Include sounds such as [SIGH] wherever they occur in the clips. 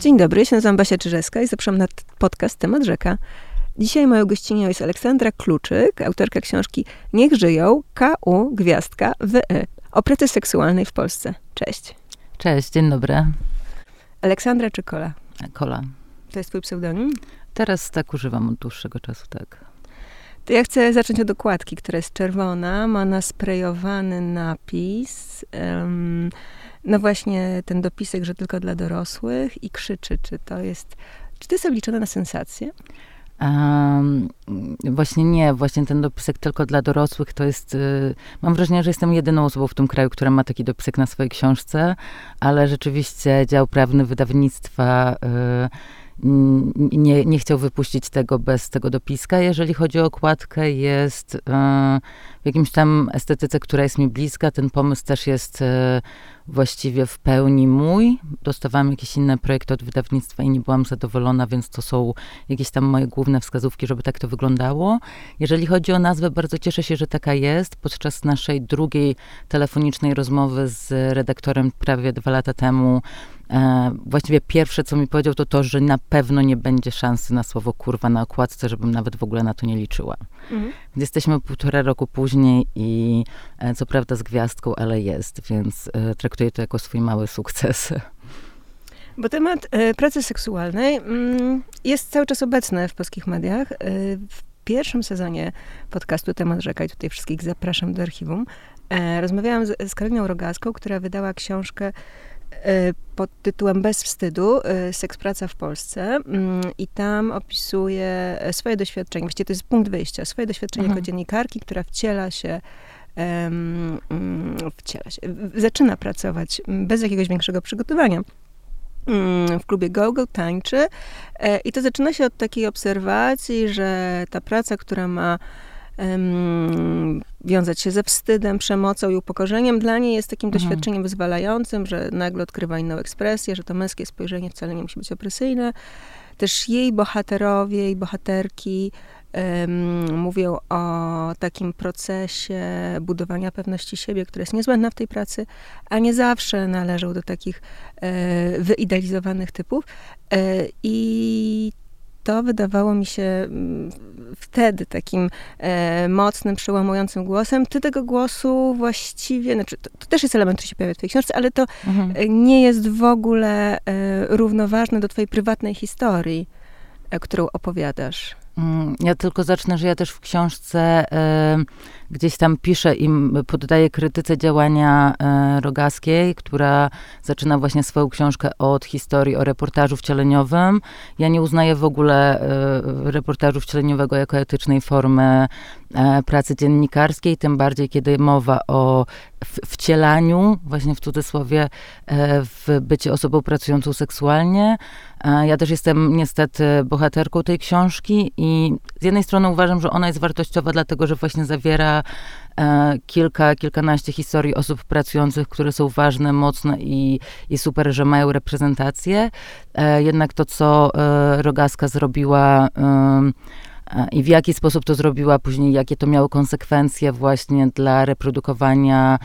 Dzień dobry, się nazywam Basia Czyżeska i zapraszam na podcast Temat Rzeka. Dzisiaj moją gościnią jest Aleksandra Kluczyk, autorka książki Niech żyją, KU, gwiazdka, WY, o pracy seksualnej w Polsce. Cześć. Cześć, dzień dobry. Aleksandra czy Kola? Kola. To jest twój pseudonim? Teraz tak używam od dłuższego czasu, tak. To ja chcę zacząć od okładki, która jest czerwona, ma nasprejowany napis. Um, no właśnie ten dopisek, że tylko dla dorosłych i krzyczy, czy to jest, czy to jest obliczone na sensację? Um, właśnie nie, właśnie ten dopisek tylko dla dorosłych to jest. Y, mam wrażenie, że jestem jedyną osobą w tym kraju, która ma taki dopisek na swojej książce, ale rzeczywiście dział prawny wydawnictwa. Y, nie, nie chciał wypuścić tego bez tego dopiska. Jeżeli chodzi o okładkę, jest e, w jakimś tam estetyce, która jest mi bliska. Ten pomysł też jest e, właściwie w pełni mój. Dostawałam jakieś inne projekty od wydawnictwa i nie byłam zadowolona, więc to są jakieś tam moje główne wskazówki, żeby tak to wyglądało. Jeżeli chodzi o nazwę, bardzo cieszę się, że taka jest. Podczas naszej drugiej telefonicznej rozmowy z redaktorem prawie dwa lata temu E, właściwie pierwsze, co mi powiedział, to to, że na pewno nie będzie szansy na słowo kurwa na okładce, żebym nawet w ogóle na to nie liczyła. Mhm. Jesteśmy półtora roku później i e, co prawda z gwiazdką, ale jest, więc e, traktuję to jako swój mały sukces. Bo temat pracy seksualnej mm, jest cały czas obecny w polskich mediach. w pierwszym sezonie podcastu Temat Rzeka, i tutaj wszystkich zapraszam do archiwum, rozmawiałam z, z Karoliną Rogaską, która wydała książkę E, pod tytułem Bez wstydu, e, seks praca w Polsce. Mm, i tam opisuje swoje doświadczenie, właściwie to jest punkt wyjścia, swoje doświadczenie mhm. jako dziennikarki, która wciela się um, wciela się, zaczyna pracować bez jakiegoś większego przygotowania mm, w klubie GoGo tańczy. E, i to zaczyna się od takiej obserwacji, że ta praca, która ma um, wiązać się ze wstydem, przemocą i upokorzeniem, dla niej jest takim mhm. doświadczeniem wyzwalającym, że nagle odkrywa inną ekspresję, że to męskie spojrzenie wcale nie musi być opresyjne. Też jej bohaterowie i bohaterki um, mówią o takim procesie budowania pewności siebie, która jest niezbędna w tej pracy, a nie zawsze należą do takich e, wyidealizowanych typów. E, I to wydawało mi się mm, wtedy takim e, mocnym, przełamującym głosem. Ty tego głosu właściwie, znaczy to, to, też jest element, który się pojawia w twojej książce, ale to mhm. E, nie jest w ogóle e, równoważne do twojej prywatnej historii, e, którą opowiadasz. Mm, ja tylko zacznę, że ja też w książce gdzieś tam piszę i poddaję krytyce działania e, Rogaskiej, która zaczyna właśnie swoją książkę od historii o reportażu wcieleniowym. Ja nie uznaję w ogóle e, reportażu wcieleniowego jako etycznej formy pracy dziennikarskiej, tym bardziej kiedy mowa o wcielaniu, właśnie w cudzysłowie, w bycie osobą pracującą seksualnie. Ja też jestem niestety bohaterką tej książki i z jednej strony uważam, że ona jest wartościowa, dlatego że właśnie zawiera e, kilka, kilkanaście historii osób pracujących, które są ważne, mocne i, i super, że mają reprezentację. E, jednak to, co e, Rogaska zrobiła i w jaki sposób to zrobiła, później jakie to miało konsekwencje właśnie dla reprodukowania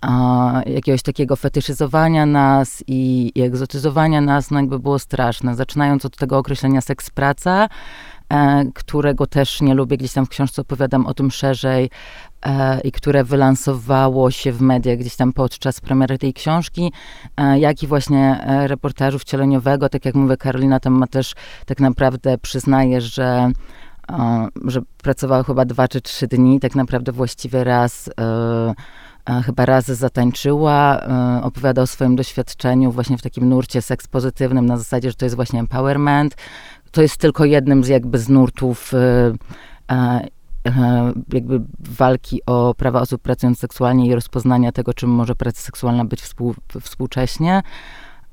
a, jakiegoś takiego fetyszyzowania nas i, i egzotyzowania nas, no jakby było straszne. Zaczynając od tego określenia seks praca, E, którego też nie lubię, gdzieś tam w książce opowiadam o tym szerzej e, i które wylansowało się w mediach gdzieś tam podczas premiery tej książki, e, jak i właśnie reportażu wcieleniowego. Tak jak mówię, Karolina tam ma też tak naprawdę przyznaje, że że pracowała chyba dwa czy trzy dni, tak naprawdę właściwie raz chyba raz zatańczyła, opowiada o swoim doświadczeniu właśnie w takim nurcie seks pozytywnym, na zasadzie, że to jest właśnie empowerment, to jest tylko jednym z jakby z nurtów e, e, e, jakby walki o prawa osób pracujących seksualnie i rozpoznania tego, czym może praca seksualna być współ, współcześnie.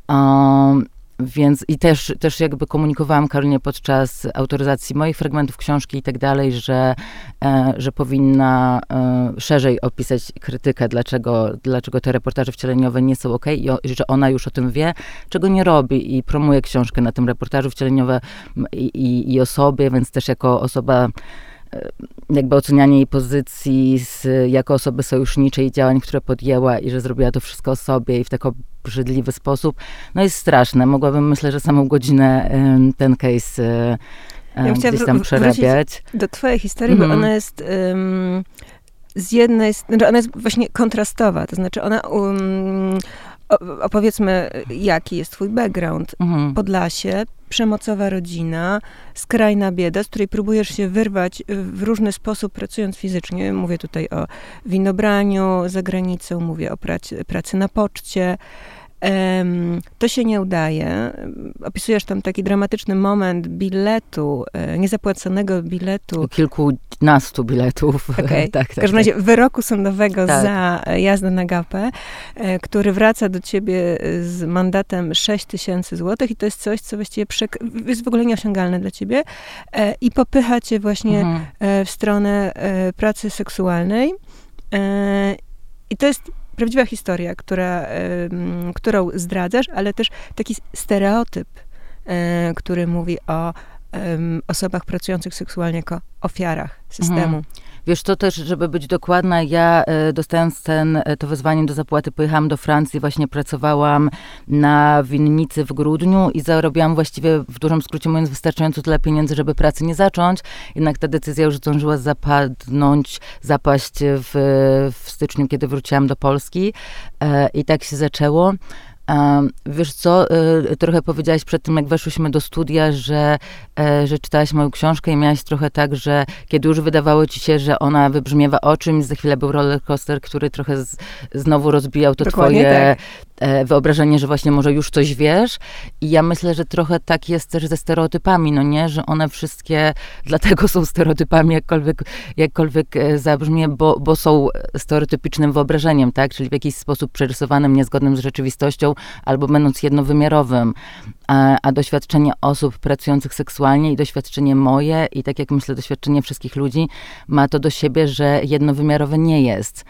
Um, więc i też, też jakby komunikowałam Karolinie podczas autoryzacji moich fragmentów książki i tak dalej, że, e, że powinna e, szerzej opisać krytykę, dlaczego, dlaczego te reportaże wcieleniowe nie są ok i, że ona już o tym wie, czego nie robi i promuje książkę na tym reportażu wcieleniowe i, i, i o sobie, więc też jako osoba jakby ocenianie jej pozycji z, jako osoby sojuszniczej i działań, które podjęła i że zrobiła to wszystko sobie i w tak obrzydliwy sposób, no jest straszne. Mogłabym, myślę, że samą godzinę ten case ja gdzieś tam przerabiać. Do twojej historii, mm. bo mhm. ona jest um, z jednej, znaczy ona jest właśnie kontrastowa, to znaczy ona um, opowiedzmy, jaki jest twój background. Mhm. Podlasie, przemocowa rodzina, skrajna bieda, z której próbujesz się wyrwać w różny sposób, pracując fizycznie. Mówię tutaj o winobraniu za granicą, mówię o pracy, pracy na poczcie. To się nie udaje. Opisujesz tam taki dramatyczny moment biletu, e, niezapłaconego biletu. Kilkunastu biletów. Okay. [LAUGHS] tak, tak, w każdym tak. razie wyroku sądowego tak. za jazdę na gapę, e, który wraca do ciebie z mandatem 6 tysięcy złotych i to jest coś, co właściwie jest w ogóle nieosiągalne dla ciebie e, i popycha cię właśnie mhm. w stronę pracy seksualnej. I to jest prawdziwa historia, która, którą zdradzasz, ale też taki stereotyp, e, który mówi o osobach pracujących seksualnie jako ofiarach systemu. Mhm. Wiesz, to też, żeby być dokładna, ja e, dostając ten, e, to wezwanie do zapłaty, pojechałam do Francji, właśnie pracowałam na winnicy w grudniu i zarobiłam właściwie, w dużym skrócie mówiąc, wystarczająco tyle pieniędzy, żeby pracy nie zacząć. Jednak ta decyzja już zdążyła zapadnąć, zapaść w, w styczniu, kiedy wróciłam do Polski e, i tak się zaczęło. Wiesz co, y, trochę powiedziałaś przed tym, jak weszłyśmy do studia, że, e, że czytałaś moją książkę i miałaś trochę tak, że kiedy już wydawało ci się, że ona wybrzmiewa o czymś, za chwilę był roller coaster, który trochę z, znowu rozbijał to Dokładnie twoje tak. E, wyobrażenie, że właśnie może już coś wiesz. I ja myślę, że trochę tak jest też ze stereotypami, no nie? Że one wszystkie [LAUGHS] dlatego są stereotypami, jakkolwiek, jakkolwiek e, zabrzmie, bo, bo są stereotypicznym wyobrażeniem, tak? Czyli w jakiś sposób przerysowanym, niezgodnym z rzeczywistością, albo będąc jednowymiarowym. A, a doświadczenie osób pracujących seksualnie i doświadczenie moje, i tak jak myślę, doświadczenie wszystkich ludzi, ma to do siebie, że jednowymiarowe nie jest.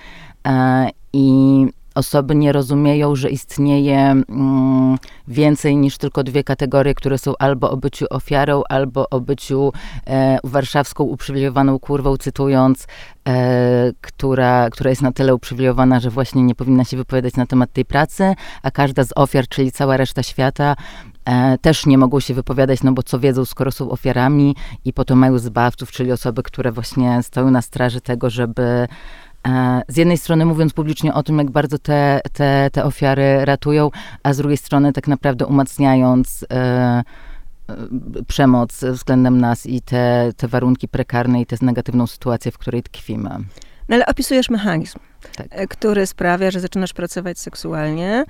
E, I osoby nie rozumieją, że istnieje mm, więcej niż tylko dwie kategorie, które są albo o byciu ofiarą, albo o byciu e, warszawską uprzywilejowaną kurwą, cytując, e, która, która jest na tyle uprzywilejowana, że właśnie nie powinna się wypowiadać na temat tej pracy, a każda z ofiar, czyli cała reszta świata, e, też nie mogą się wypowiadać, no bo co wiedzą, skoro są ofiarami i potem mają zbawców, czyli osoby, które właśnie stoją na straży tego, żeby z jednej strony mówiąc publicznie o tym, jak bardzo te, te, te ofiary ratują, a z drugiej strony tak naprawdę umacniając e, e, przemoc względem nas i te, te warunki prekarne i tę negatywną sytuację, w której tkwimy. No ale opisujesz mechanizm, tak. który sprawia, że zaczynasz pracować seksualnie.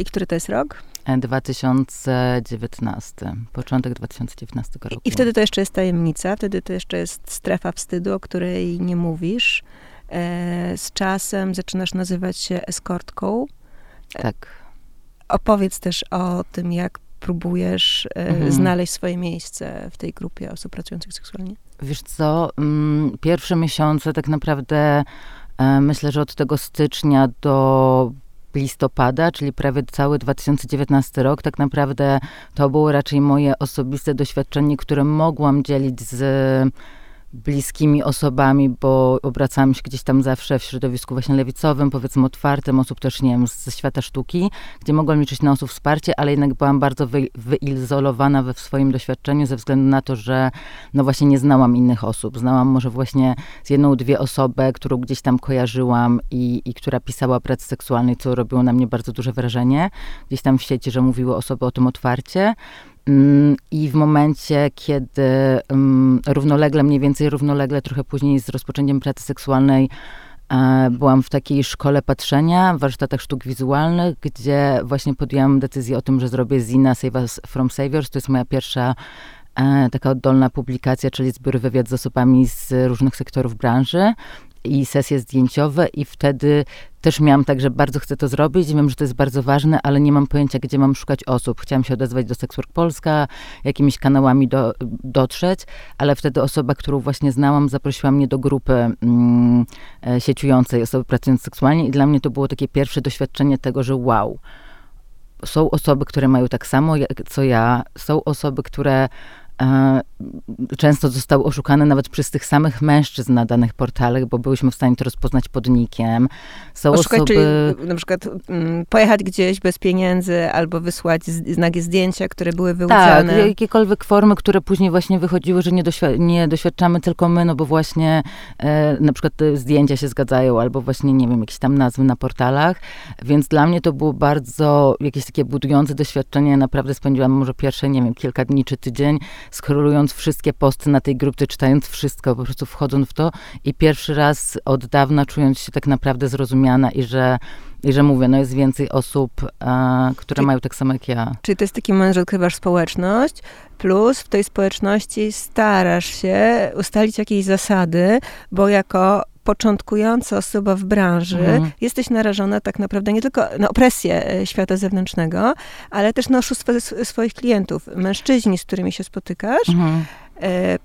I który to jest rok? 2019, początek 2019 roku. I wtedy to jeszcze jest tajemnica, wtedy to jeszcze jest strefa wstydu, o której nie mówisz. E, z czasem zaczynasz nazywać się eskortką. E, tak. Opowiedz też o tym, jak próbujesz e, mhm. znaleźć swoje miejsce w tej grupie osób pracujących seksualnie. Wiesz co, mm, pierwsze miesiące tak naprawdę myślę, że od tego stycznia do listopada, czyli prawie cały 2019 rok, tak naprawdę to było raczej moje osobiste doświadczenie, które mogłam dzielić z bliskimi osobami, bo obracałam się gdzieś tam zawsze w środowisku właśnie lewicowym, powiedzmy otwartym, osób też, nie wiem, ze świata sztuki, gdzie mogłam liczyć na osób wsparcie, ale jednak byłam bardzo wy, wyizolowana we w swoim doświadczeniu ze względu na to, że no właśnie nie znałam innych osób. Znałam może właśnie z jedną, dwie osoby, którą gdzieś tam kojarzyłam i, i która pisała o pracy seksualnej, co robiło na mnie bardzo duże wrażenie. Gdzieś tam w sieci, że mówiły osoby o tym otwarcie. Mm, I w momencie, kiedy um, równolegle, mniej więcej równolegle, trochę później z rozpoczęciem pracy seksualnej, e, byłam w takiej szkole patrzenia, w warsztatach sztuk wizualnych, gdzie właśnie podjęłam decyzję o tym, że zrobię Zina Save Us From Saviors. To jest moja pierwsza e, taka oddolna publikacja, czyli zbiór wywiad z osobami z różnych sektorów branży i sesje zdjęciowe i wtedy też miałam tak, że bardzo chcę to zrobić, wiem, że to jest bardzo ważne, ale nie mam pojęcia, gdzie mam szukać osób. Chciałam się odezwać do Sexwork Polska, jakimiś kanałami do, dotrzeć, ale wtedy osoba, którą właśnie znałam, zaprosiła mnie do grupy mm, e, sieciującej osoby pracujące seksualnie i dla mnie to było takie pierwsze doświadczenie tego, że wow, są osoby, które mają tak samo jak, co ja, są osoby, które często zostały oszukane nawet przez tych samych mężczyzn na danych portalach, bo byliśmy w stanie to rozpoznać podnikiem. Są Oszukać, osoby... czyli na przykład mm, pojechać gdzieś bez pieniędzy albo wysłać znaki zdjęcia, które były wyłudzane. Tak, jakiekolwiek formy, które później właśnie wychodziły, że nie, doświ- nie doświadczamy tylko my, no bo właśnie e, na przykład zdjęcia się zgadzają albo właśnie, nie wiem, jakieś tam nazwy na portalach, więc dla mnie to było bardzo jakieś takie budujące doświadczenie. Naprawdę spędziłam może pierwsze, nie wiem, kilka dni czy tydzień, skrolując wszystkie posty na tej grupie, czytając wszystko, po prostu wchodząc w to i pierwszy raz od dawna czując się tak naprawdę zrozumiana i że i że mówię, no jest więcej osób, a, które czyli, mają tak samo jak ja. Czyli to jest taki moment, że odkrywasz społeczność, plus w tej społeczności starasz się ustalić jakieś zasady, bo jako początkująca osoba w branży, mhm. jesteś narażona tak naprawdę nie tylko na opresję e, świata zewnętrznego, ale też na oszustwo swoich klientów. Mężczyźni, z którymi się spotykasz, mhm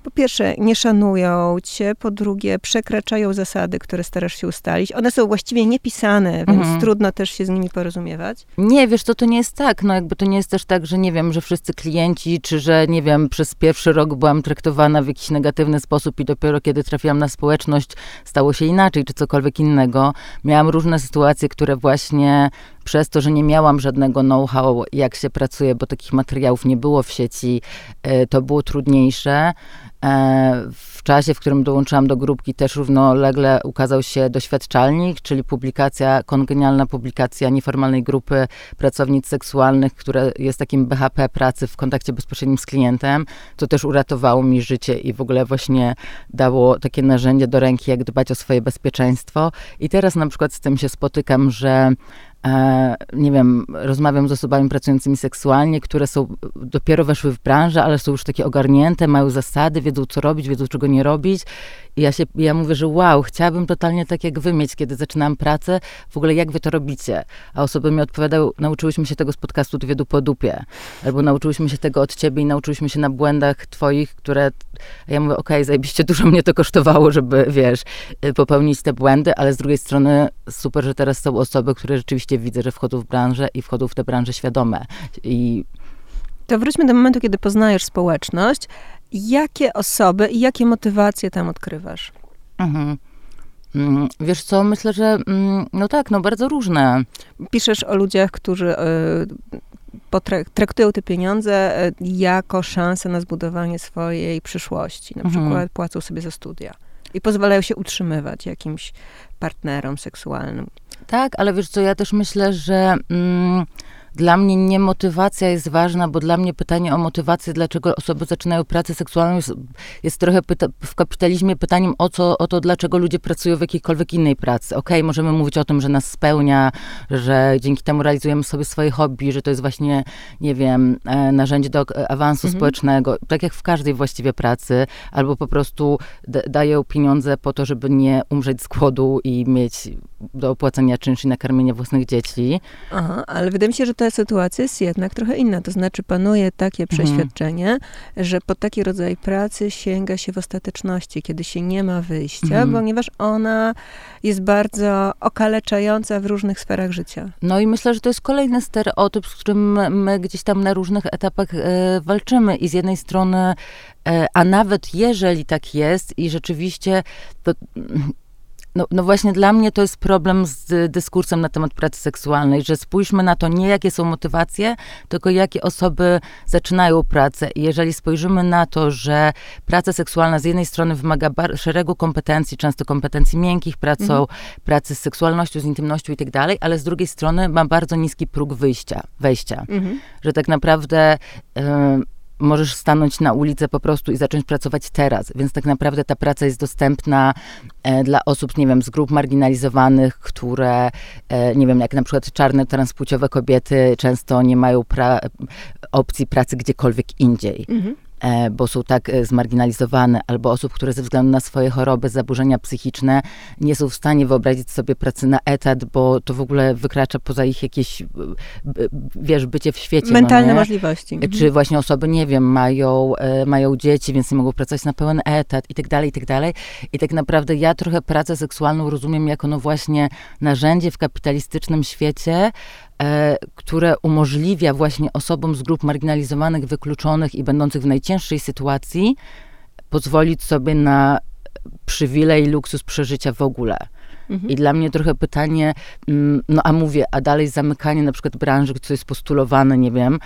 po pierwsze, nie szanują cię, po drugie, przekraczają zasady, które starasz się ustalić. One są właściwie niepisane, więc mhm. trudno też się z nimi porozumiewać. Nie, wiesz, to to nie jest tak. No jakby to nie jest też tak, że nie wiem, że wszyscy klienci, czy że nie wiem, przez pierwszy rok byłam traktowana w jakiś negatywny sposób i dopiero kiedy trafiłam na społeczność, stało się inaczej, czy cokolwiek innego. Miałam różne sytuacje, które właśnie przez to, że nie miałam żadnego know-how, jak się pracuje, bo takich materiałów nie było w sieci, e, to było trudniejsze. E, w czasie, w którym dołączyłam do grupki, też równolegle ukazał się doświadczalnik, czyli publikacja, kongenialna publikacja nieformalnej grupy pracownic seksualnych, które jest takim BHP pracy w kontakcie bezpośrednim z klientem. To też uratowało mi życie i w ogóle właśnie dało takie narzędzie do ręki, jak dbać o swoje bezpieczeństwo. I teraz na przykład z tym się spotykam, że nie wiem, rozmawiam z osobami pracującymi seksualnie, które są, dopiero weszły w branżę, ale są już takie ogarnięte, mają zasady, wiedzą co robić, wiedzą czego nie robić. Ja, się, ja mówię, że wow, chciałabym totalnie tak jak wy mieć, kiedy zaczynałam pracę, w ogóle jak wy to robicie? A osoby mi odpowiadają, nauczyłyśmy się tego z podcastu Dwie po dupie, albo nauczyłyśmy się tego od ciebie i nauczyłyśmy się na błędach twoich, które, ja mówię, okej, okay, zajebiście dużo mnie to kosztowało, żeby, wiesz, y, popełnić te błędy, ale z drugiej strony super, że teraz są osoby, które rzeczywiście widzę, że wchodzą w branżę i wchodzą w tę branżę świadome. I to wróćmy do momentu, kiedy poznajesz społeczność. Jakie osoby i jakie motywacje tam odkrywasz? Mhm. Mm, wiesz co, myślę, że mm, no tak, no bardzo różne. Piszesz o ludziach, którzy y, traktują te pieniądze y, jako szansę na zbudowanie swojej przyszłości. Na mhm. przykład płacą sobie za studia i pozwalają się utrzymywać jakimś partnerom seksualnym. Tak, ale wiesz co, ja też myślę, że mm, dla mnie nie motywacja jest ważna, bo dla mnie pytanie o motywację, dlaczego osoby zaczynają pracę seksualną, jest, jest trochę pyta- w kapitalizmie pytaniem o, co, o to, dlaczego ludzie pracują w jakiejkolwiek innej pracy. Okej, okay, możemy mówić o tym, że nas spełnia, że dzięki temu realizujemy sobie swoje hobby, że to jest właśnie, nie wiem, e, narzędzie do awansu mhm. społecznego, tak jak w każdej właściwie pracy, albo po prostu d- dają pieniądze po to, żeby nie umrzeć z głodu i mieć do opłacenia czynsz i nakarmienia własnych dzieci. Aha, ale wydaje mi się, że ta sytuacja jest jednak trochę inna. To znaczy panuje takie mhm. przeświadczenie, że po taki rodzaj pracy sięga się w ostateczności, kiedy się nie ma wyjścia, mhm. ponieważ ona jest bardzo okaleczająca w różnych sferach życia. No i myślę, że to jest kolejny stereotyp, z którym my gdzieś tam na różnych etapach e, walczymy. I z jednej strony e, a nawet jeżeli tak jest i rzeczywiście to no, no właśnie dla mnie to jest problem z dyskursem na temat pracy seksualnej, że spójrzmy na to nie jakie są motywacje, tylko jakie osoby zaczynają pracę. I jeżeli spojrzymy na to, że praca seksualna z jednej strony wymaga szeregu kompetencji, często kompetencji miękkich, pracą, mhm. pracy z seksualnością, z intymnością i tak dalej, ale z drugiej strony ma bardzo niski próg wyjścia, wejścia. Mhm. Że tak naprawdę... Yy, możesz stanąć na ulicę po prostu i zacząć pracować teraz. Więc tak naprawdę ta praca jest dostępna e, dla osób, nie wiem, z grup marginalizowanych, które, e, nie wiem, jak na przykład czarne, transpłciowe kobiety często nie mają pra opcji pracy gdziekolwiek indziej. Mhm. E, bo są tak e, zmarginalizowane, albo osób, które ze względu na swoje choroby, zaburzenia psychiczne nie są w stanie wyobrazić sobie pracy na etat, bo to w ogóle wykracza poza ich jakieś, wiesz, bycie w świecie. No Mentalne no możliwości. Czy mhm. właśnie osoby, nie wiem, mają, e, mają dzieci, więc nie mogą pracować na pełen etat i tak dalej, i tak dalej. I tak naprawdę ja trochę pracę seksualną rozumiem jako no właśnie narzędzie w kapitalistycznym świecie, e, które umożliwia właśnie osobom z grup marginalizowanych, wykluczonych i będących w najcięższej sytuacji pozwolić sobie na przywilej, luksus przeżycia w ogóle. Mhm. I dla mnie trochę pytanie, mm, no a mówię, a dalej zamykanie na przykład branży, co jest postulowane, nie wiem,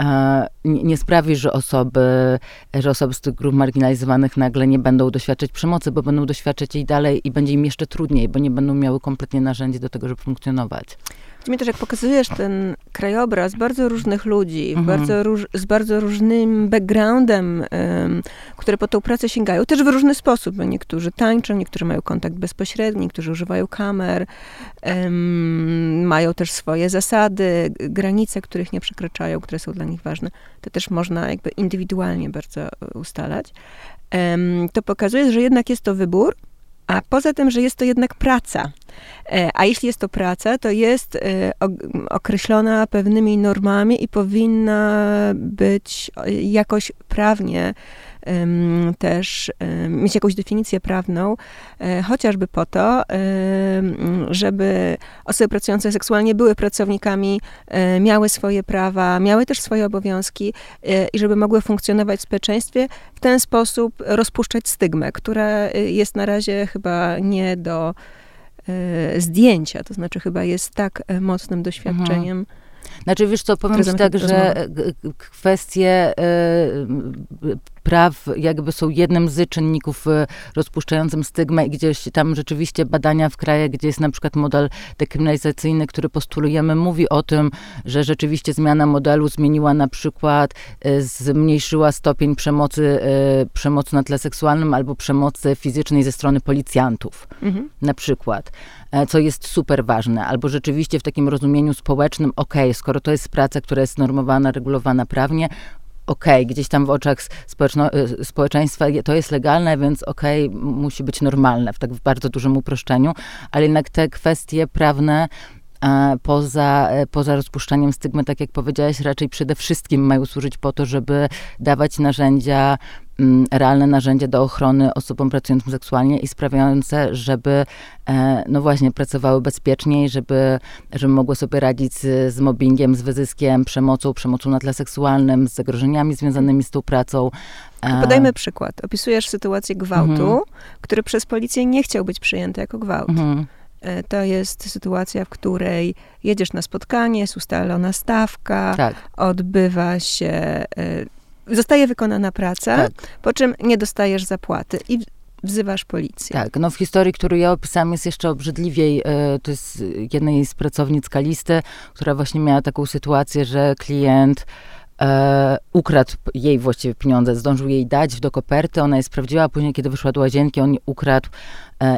e, nie, nie sprawi, że osoby, że osoby z tych grup marginalizowanych nagle nie będą doświadczać przemocy, bo będą doświadczać jej dalej i będzie im jeszcze trudniej, bo nie będą miały kompletnie narzędzi do tego, żeby funkcjonować. Mi też jak pokazujesz ten krajobraz bardzo różnych ludzi, mhm. bardzo róż, z bardzo różnym backgroundem, um, które po tą pracę sięgają, też w różny sposób. Niektórzy tańczą, niektórzy mają kontakt bezpośredni, niektórzy używają kamer, um, mają też swoje zasady, granice, których nie przekraczają, które są dla nich ważne. To też można jakby indywidualnie bardzo ustalać. Um, to pokazuje, że jednak jest to wybór, a poza tym, że jest to jednak praca. E, a jeśli jest to praca, to jest e, określona pewnymi normami i powinna być jakoś prawnie też mieć jakąś definicję prawną, e, chociażby po to, żeby osoby pracujące seksualnie były pracownikami, miały swoje prawa, miały też swoje obowiązki i żeby mogły funkcjonować w społeczeństwie, w ten sposób rozpuszczać stygmę, która jest na razie chyba nie do E, zdjęcia, to znaczy chyba jest tak e, mocnym doświadczeniem. Mhm. Znaczy, wiesz co, powiem ci tak, że kwestie praw jakby są jednym z czynników e, rozpuszczającym stygmę i gdzieś tam rzeczywiście badania w krajach, gdzie jest na przykład model dekryminalizacyjny, który postulujemy, mówi o tym, że rzeczywiście zmiana modelu zmieniła na przykład, e, zmniejszyła stopień przemocy, e, przemocy na tle seksualnym albo przemocy fizycznej ze strony policjantów. Mhm. Na przykład co jest super ważne, albo rzeczywiście w takim rozumieniu społecznym, ok, skoro to jest praca, która jest normowana, regulowana prawnie, okej, okay, gdzieś tam w oczach y, społeczeństwa to jest legalne, więc okej, okay, musi być normalne w tak bardzo dużym uproszczeniu, ale jednak te kwestie prawne poza, e, poza rozpuszczaniem stygmy, tak jak powiedziałaś, raczej przede wszystkim mają służyć po to, żeby dawać narzędzia, realne narzędzia do ochrony osobom pracującym seksualnie i sprawiające, żeby e, no właśnie pracowały bezpieczniej, żeby, żeby mogły sobie radzić z, z mobbingiem, z wyzyskiem, przemocą, przemocą na tle seksualnym, z zagrożeniami związanymi z tą pracą. E, podajmy przykład. Opisujesz sytuację gwałtu, mhm. który przez policję nie chciał być przyjęty jako gwałt. Mhm. E, to jest sytuacja, w której jedziesz na spotkanie, jest ustalona stawka, tak. odbywa się, zostaje wykonana praca, tak. po czym nie dostajesz zapłaty i wzywasz policję. Tak, no w historii, którą ja opisałam jest jeszcze obrzydliwiej. E, to jest jednej z pracownic Kalisty, która właśnie miała taką sytuację, że klient e, ukradł jej właściwie pieniądze, zdążył jej dać do koperty, ona je sprawdziła, a później, kiedy wyszła do łazienki, on ukradł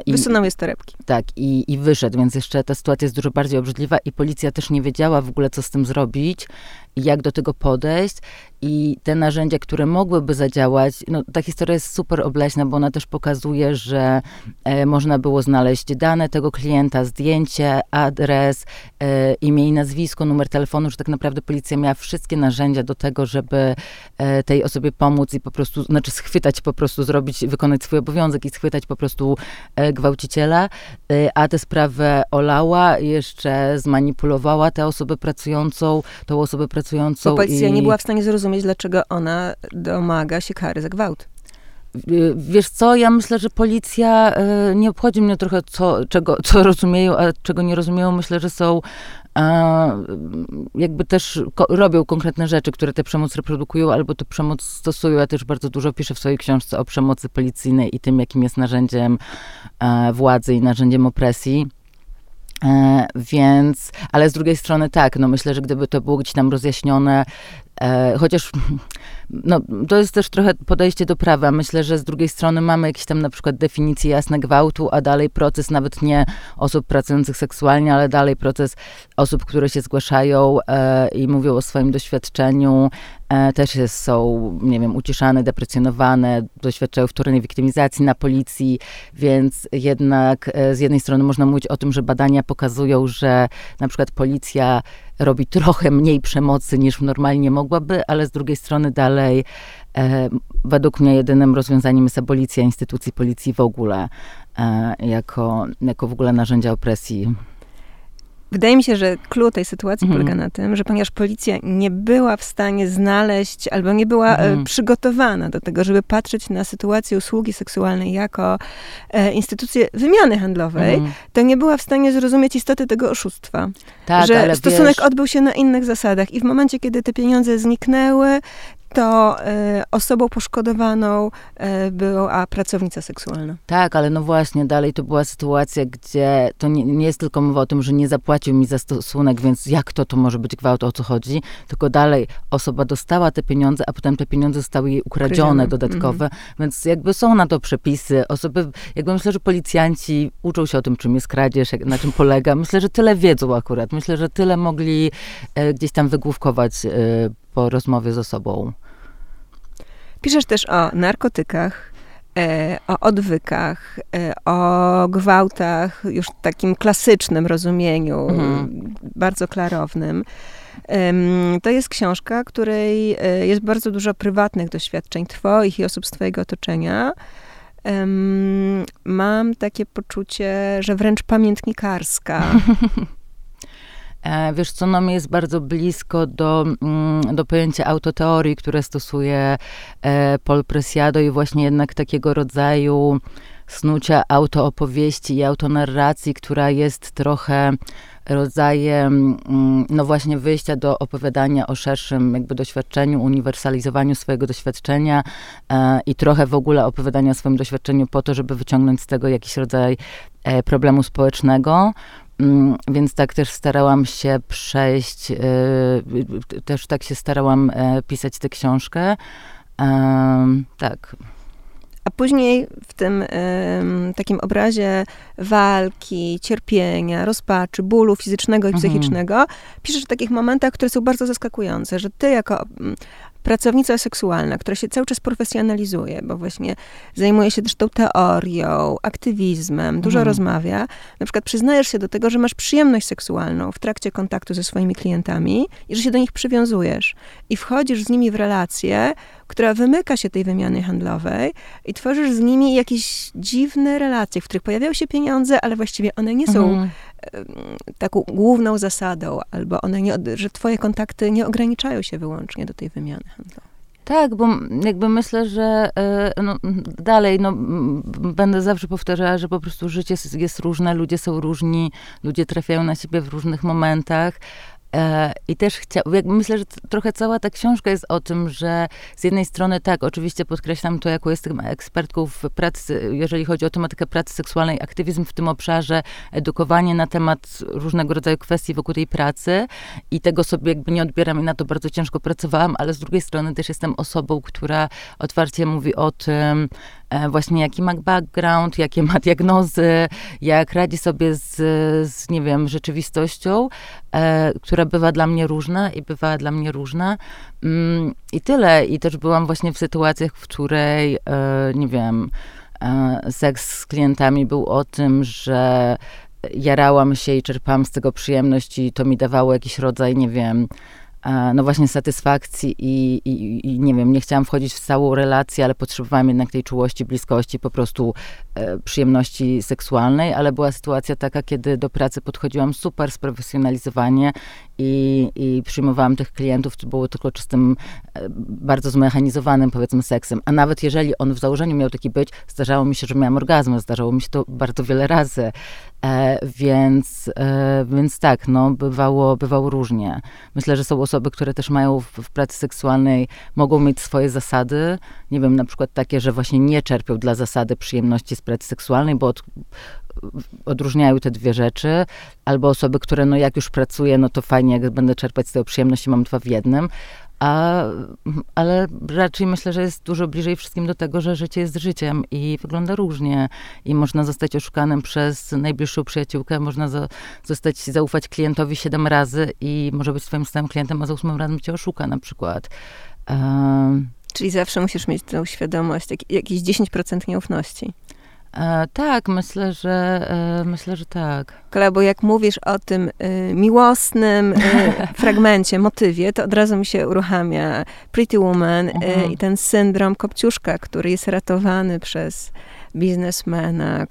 I, Wysunął je z torebki. Tak, i, i wyszedł, więc jeszcze ta sytuacja jest dużo bardziej obrzydliwa i policja też nie wiedziała w ogóle, co z tym zrobić jak do tego podejść. I te narzędzia, które mogłyby zadziałać, no ta historia jest super obleśna, bo ona też pokazuje, że e, można było znaleźć dane tego klienta, zdjęcie, adres, e, imię i nazwisko, numer telefonu, że tak naprawdę policja miała wszystkie narzędzia do tego, żeby e, tej osobie pomóc i po prostu, znaczy schwytać po prostu, zrobić, wykonać swój obowiązek i schwytać po prostu E, gwałciciela, e, a tę sprawę olała, jeszcze zmanipulowała tę osobę pracującą, tą osobę pracującą. Bo policja i... nie była w stanie zrozumieć, dlaczego ona domaga się kary za gwałt. Wiesz co, ja myślę, że policja e, nie obchodzi mnie trochę, co, czego, co rozumieją, a czego nie rozumieją. Myślę, że są jakby też robią konkretne rzeczy, które tę przemoc reprodukują albo tę przemoc stosują. Ja też bardzo dużo piszę w swojej książce o przemocy policyjnej i tym, jakim jest narzędziem e, władzy i narzędziem opresji. E, więc, ale z drugiej strony tak, no myślę, że gdyby to było gdzieś tam rozjaśnione, chociaż no, to jest też trochę podejście do prawa. Myślę, że z drugiej strony mamy jakieś tam na przykład definicje jasne gwałtu, a dalej proces nawet nie osób pracujących seksualnie, ale dalej proces osób, które się zgłaszają e, i mówią o swoim doświadczeniu, e, też jest, są, nie wiem, uciszane, deprecjonowane, doświadczają wtórnej wiktymizacji na policji, więc jednak e, z jednej strony można mówić o tym, że badania pokazują, że na przykład policja robi trochę mniej przemocy niż normalnie mogłaby, ale z drugiej strony dalej e, według mnie jedynym rozwiązaniem jest abolicja instytucji policji w ogóle, e, jako, jako w ogóle narzędzia opresji. Wydaje mi się, że clue tej sytuacji Mhm. polega na tym, że ponieważ policja nie była w stanie znaleźć albo nie była e, Mhm. przygotowana do tego, żeby patrzeć na sytuację usługi seksualnej jako e, instytucję wymiany handlowej, Mhm. to nie była w stanie zrozumieć istoty tego oszustwa. Tak, że stosunek wiesz, odbył się na innych zasadach i w momencie, kiedy te pieniądze zniknęły, to e, osobą poszkodowaną e, była pracownica seksualna. Tak, ale no właśnie, dalej to była sytuacja, gdzie to nie, nie jest tylko mowa o tym, że nie zapłacił mi za stosunek, więc jak to to może być gwałt, o co chodzi, tylko dalej osoba dostała te pieniądze, a potem te pieniądze zostały jej ukradzione Ukradzione, dodatkowe, więc jakby są na to przepisy. Osoby, jakby myślę, że policjanci uczą się o tym, czym jest kradzież, jak, na czym polega. Myślę, że tyle wiedzą akurat. Myślę, że tyle mogli e, gdzieś tam wygłówkować e, po rozmowie z osobą. Piszesz też o narkotykach, e, o odwykach, e, o gwałtach już w takim klasycznym rozumieniu, Mhm. bardzo klarownym. To jest książka, której e, jest bardzo dużo prywatnych doświadczeń twoich i osób z twojego otoczenia. Mam takie poczucie, że wręcz pamiętnikarska. [LAUGHS] E, Wiesz co, no mi jest bardzo blisko do, mm, do pojęcia autoteorii, które stosuje e, Paul Preciado i właśnie jednak takiego rodzaju snucia autoopowieści i autonarracji, która jest trochę rodzajem, mm, no właśnie wyjścia do opowiadania o szerszym jakby doświadczeniu, uniwersalizowaniu swojego doświadczenia e, i trochę w ogóle opowiadania o swoim doświadczeniu po to, żeby wyciągnąć z tego jakiś rodzaj e, problemu społecznego. Mm, Więc tak też starałam się przejść, y, też tak się starałam e, pisać tę książkę. Tak. A później w tym takim obrazie walki, cierpienia, rozpaczy, bólu fizycznego i Mhm. psychicznego, piszesz o takich momentach, które są bardzo zaskakujące, że ty jako mm, pracownica seksualna, która się cały czas profesjonalizuje, bo właśnie zajmuje się też tą teorią, aktywizmem, dużo Mhm. rozmawia, na przykład przyznajesz się do tego, że masz przyjemność seksualną w trakcie kontaktu ze swoimi klientami i że się do nich przywiązujesz i wchodzisz z nimi w relację, która wymyka się tej wymiany handlowej i tworzysz z nimi jakieś dziwne relacje, w których pojawiają się pieniądze, ale właściwie one nie są Mhm. Taką główną zasadą, albo one nie, że twoje kontakty nie ograniczają się wyłącznie do tej wymiany handlowej. Tak, bo jakby myślę, że e, no, dalej no, będę zawsze powtarzała, że po prostu życie jest różne, ludzie są różni, ludzie trafiają na siebie w różnych momentach. E, I też jakby myślę, że trochę cała ta książka jest o tym, że z jednej strony tak, oczywiście podkreślam to, jako jestem ekspertką w pracy, jeżeli chodzi o tematykę pracy seksualnej, aktywizm w tym obszarze, edukowanie na temat różnego rodzaju kwestii wokół tej pracy i tego sobie jakby nie odbieram i na to bardzo ciężko pracowałam, ale z drugiej strony też jestem osobą, która otwarcie mówi o tym, właśnie jaki ma background, jakie ma diagnozy, jak radzi sobie z, z nie wiem, rzeczywistością, e, która bywa dla mnie różna i bywa dla mnie różna. Mm, I tyle. I też byłam właśnie w sytuacjach, w której, e, nie wiem, e, seks z klientami był o tym, że jarałam się i czerpałam z tego przyjemność i to mi dawało jakiś rodzaj, nie wiem, e, no właśnie satysfakcji i, i, i nie wiem, nie chciałam wchodzić w całą relację, ale potrzebowałam jednak tej czułości, bliskości, po prostu przyjemności seksualnej, ale była sytuacja taka, kiedy do pracy podchodziłam super sprofesjonalizowanie i, i przyjmowałam tych klientów, co było tylko czystym, e, bardzo zmechanizowanym powiedzmy seksem, a nawet jeżeli on w założeniu miał taki być, zdarzało mi się, że miałam orgazm, zdarzało mi się to bardzo wiele razy, e, więc, e, więc tak, no bywało, bywało różnie. Myślę, że są osoby, które też mają w, w pracy seksualnej, mogą mieć swoje zasady, nie wiem, na przykład takie, że właśnie nie czerpią dla zasady przyjemności z pracy seksualnej, bo od, odróżniają te dwie rzeczy, albo osoby, które no jak już pracuję, no to fajnie, jak będę czerpać z tego przyjemność i mam dwa w jednym, a, ale raczej myślę, że jest dużo bliżej wszystkim do tego, że życie jest życiem i wygląda różnie i można zostać oszukanym przez najbliższą przyjaciółkę, można za, zostać, zaufać klientowi siedem razy i może być twoim stałym klientem, a za ósmym razem cię oszuka na przykład. Um, Czyli zawsze musisz mieć tę świadomość, jak, jakieś 10% nieufności. E, tak, myślę, że e, myślę, że tak. Kola, bo jak mówisz o tym y, miłosnym y, [LAUGHS] fragmencie, motywie, to od razu mi się uruchamia Pretty Woman y, Mhm. i ten syndrom Kopciuszka, który jest ratowany przez biznesmena,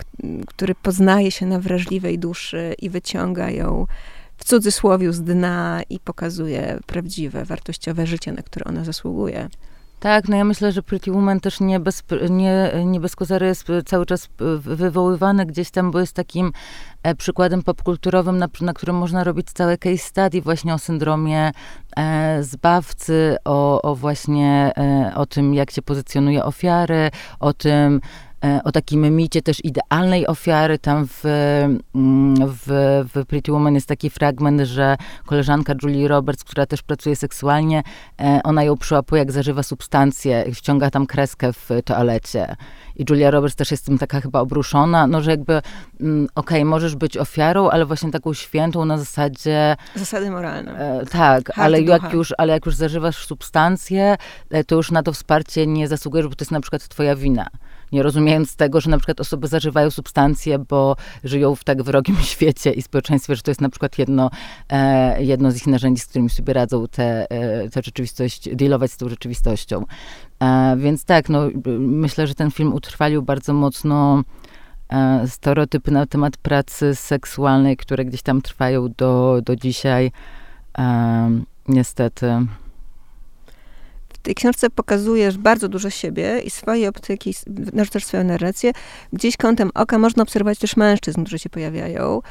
który poznaje się na wrażliwej duszy i wyciąga ją w w cudzysłowie z dna i pokazuje prawdziwe, wartościowe życie, na które ona zasługuje. Tak, no ja myślę, że Pretty Woman też nie bez, nie, nie bez kozery jest cały czas wywoływany gdzieś tam, bo jest takim e, przykładem popkulturowym, na, na którym można robić całe case study właśnie o syndromie e, zbawcy, o, o właśnie e, o tym, jak się pozycjonuje ofiary, o tym, o takim micie też idealnej ofiary. Tam w, mm, w, w Pretty Woman jest taki fragment, że koleżanka Julie Roberts, która też pracuje seksualnie, e, ona ją przyłapuje, jak zażywa substancję, wciąga tam kreskę w toalecie. I Julia Roberts też jest tym taka chyba obruszona, no że jakby, mm, okej, okay, możesz być ofiarą, ale właśnie taką świętą na zasadzie... Zasady moralne. E, tak, ale jak, już, ale jak już zażywasz substancję, e, to już na to wsparcie nie zasługujesz, bo to jest na przykład twoja wina nie rozumiejąc tego, że na przykład osoby zażywają substancje, bo żyją w tak wrogim [LAUGHS] świecie i społeczeństwie, że to jest na przykład jedno, e, jedno z ich narzędzi, z którymi sobie radzą tę te, te rzeczywistość, dealować z tą rzeczywistością. E, więc tak, no, myślę, że ten film utrwalił bardzo mocno e, stereotypy na temat pracy seksualnej, które gdzieś tam trwają do, do dzisiaj. E, niestety tej książce pokazujesz bardzo dużo siebie i swojej optyki, narzucasz swoją narrację. Gdzieś kątem oka można obserwować też mężczyzn, którzy się pojawiają.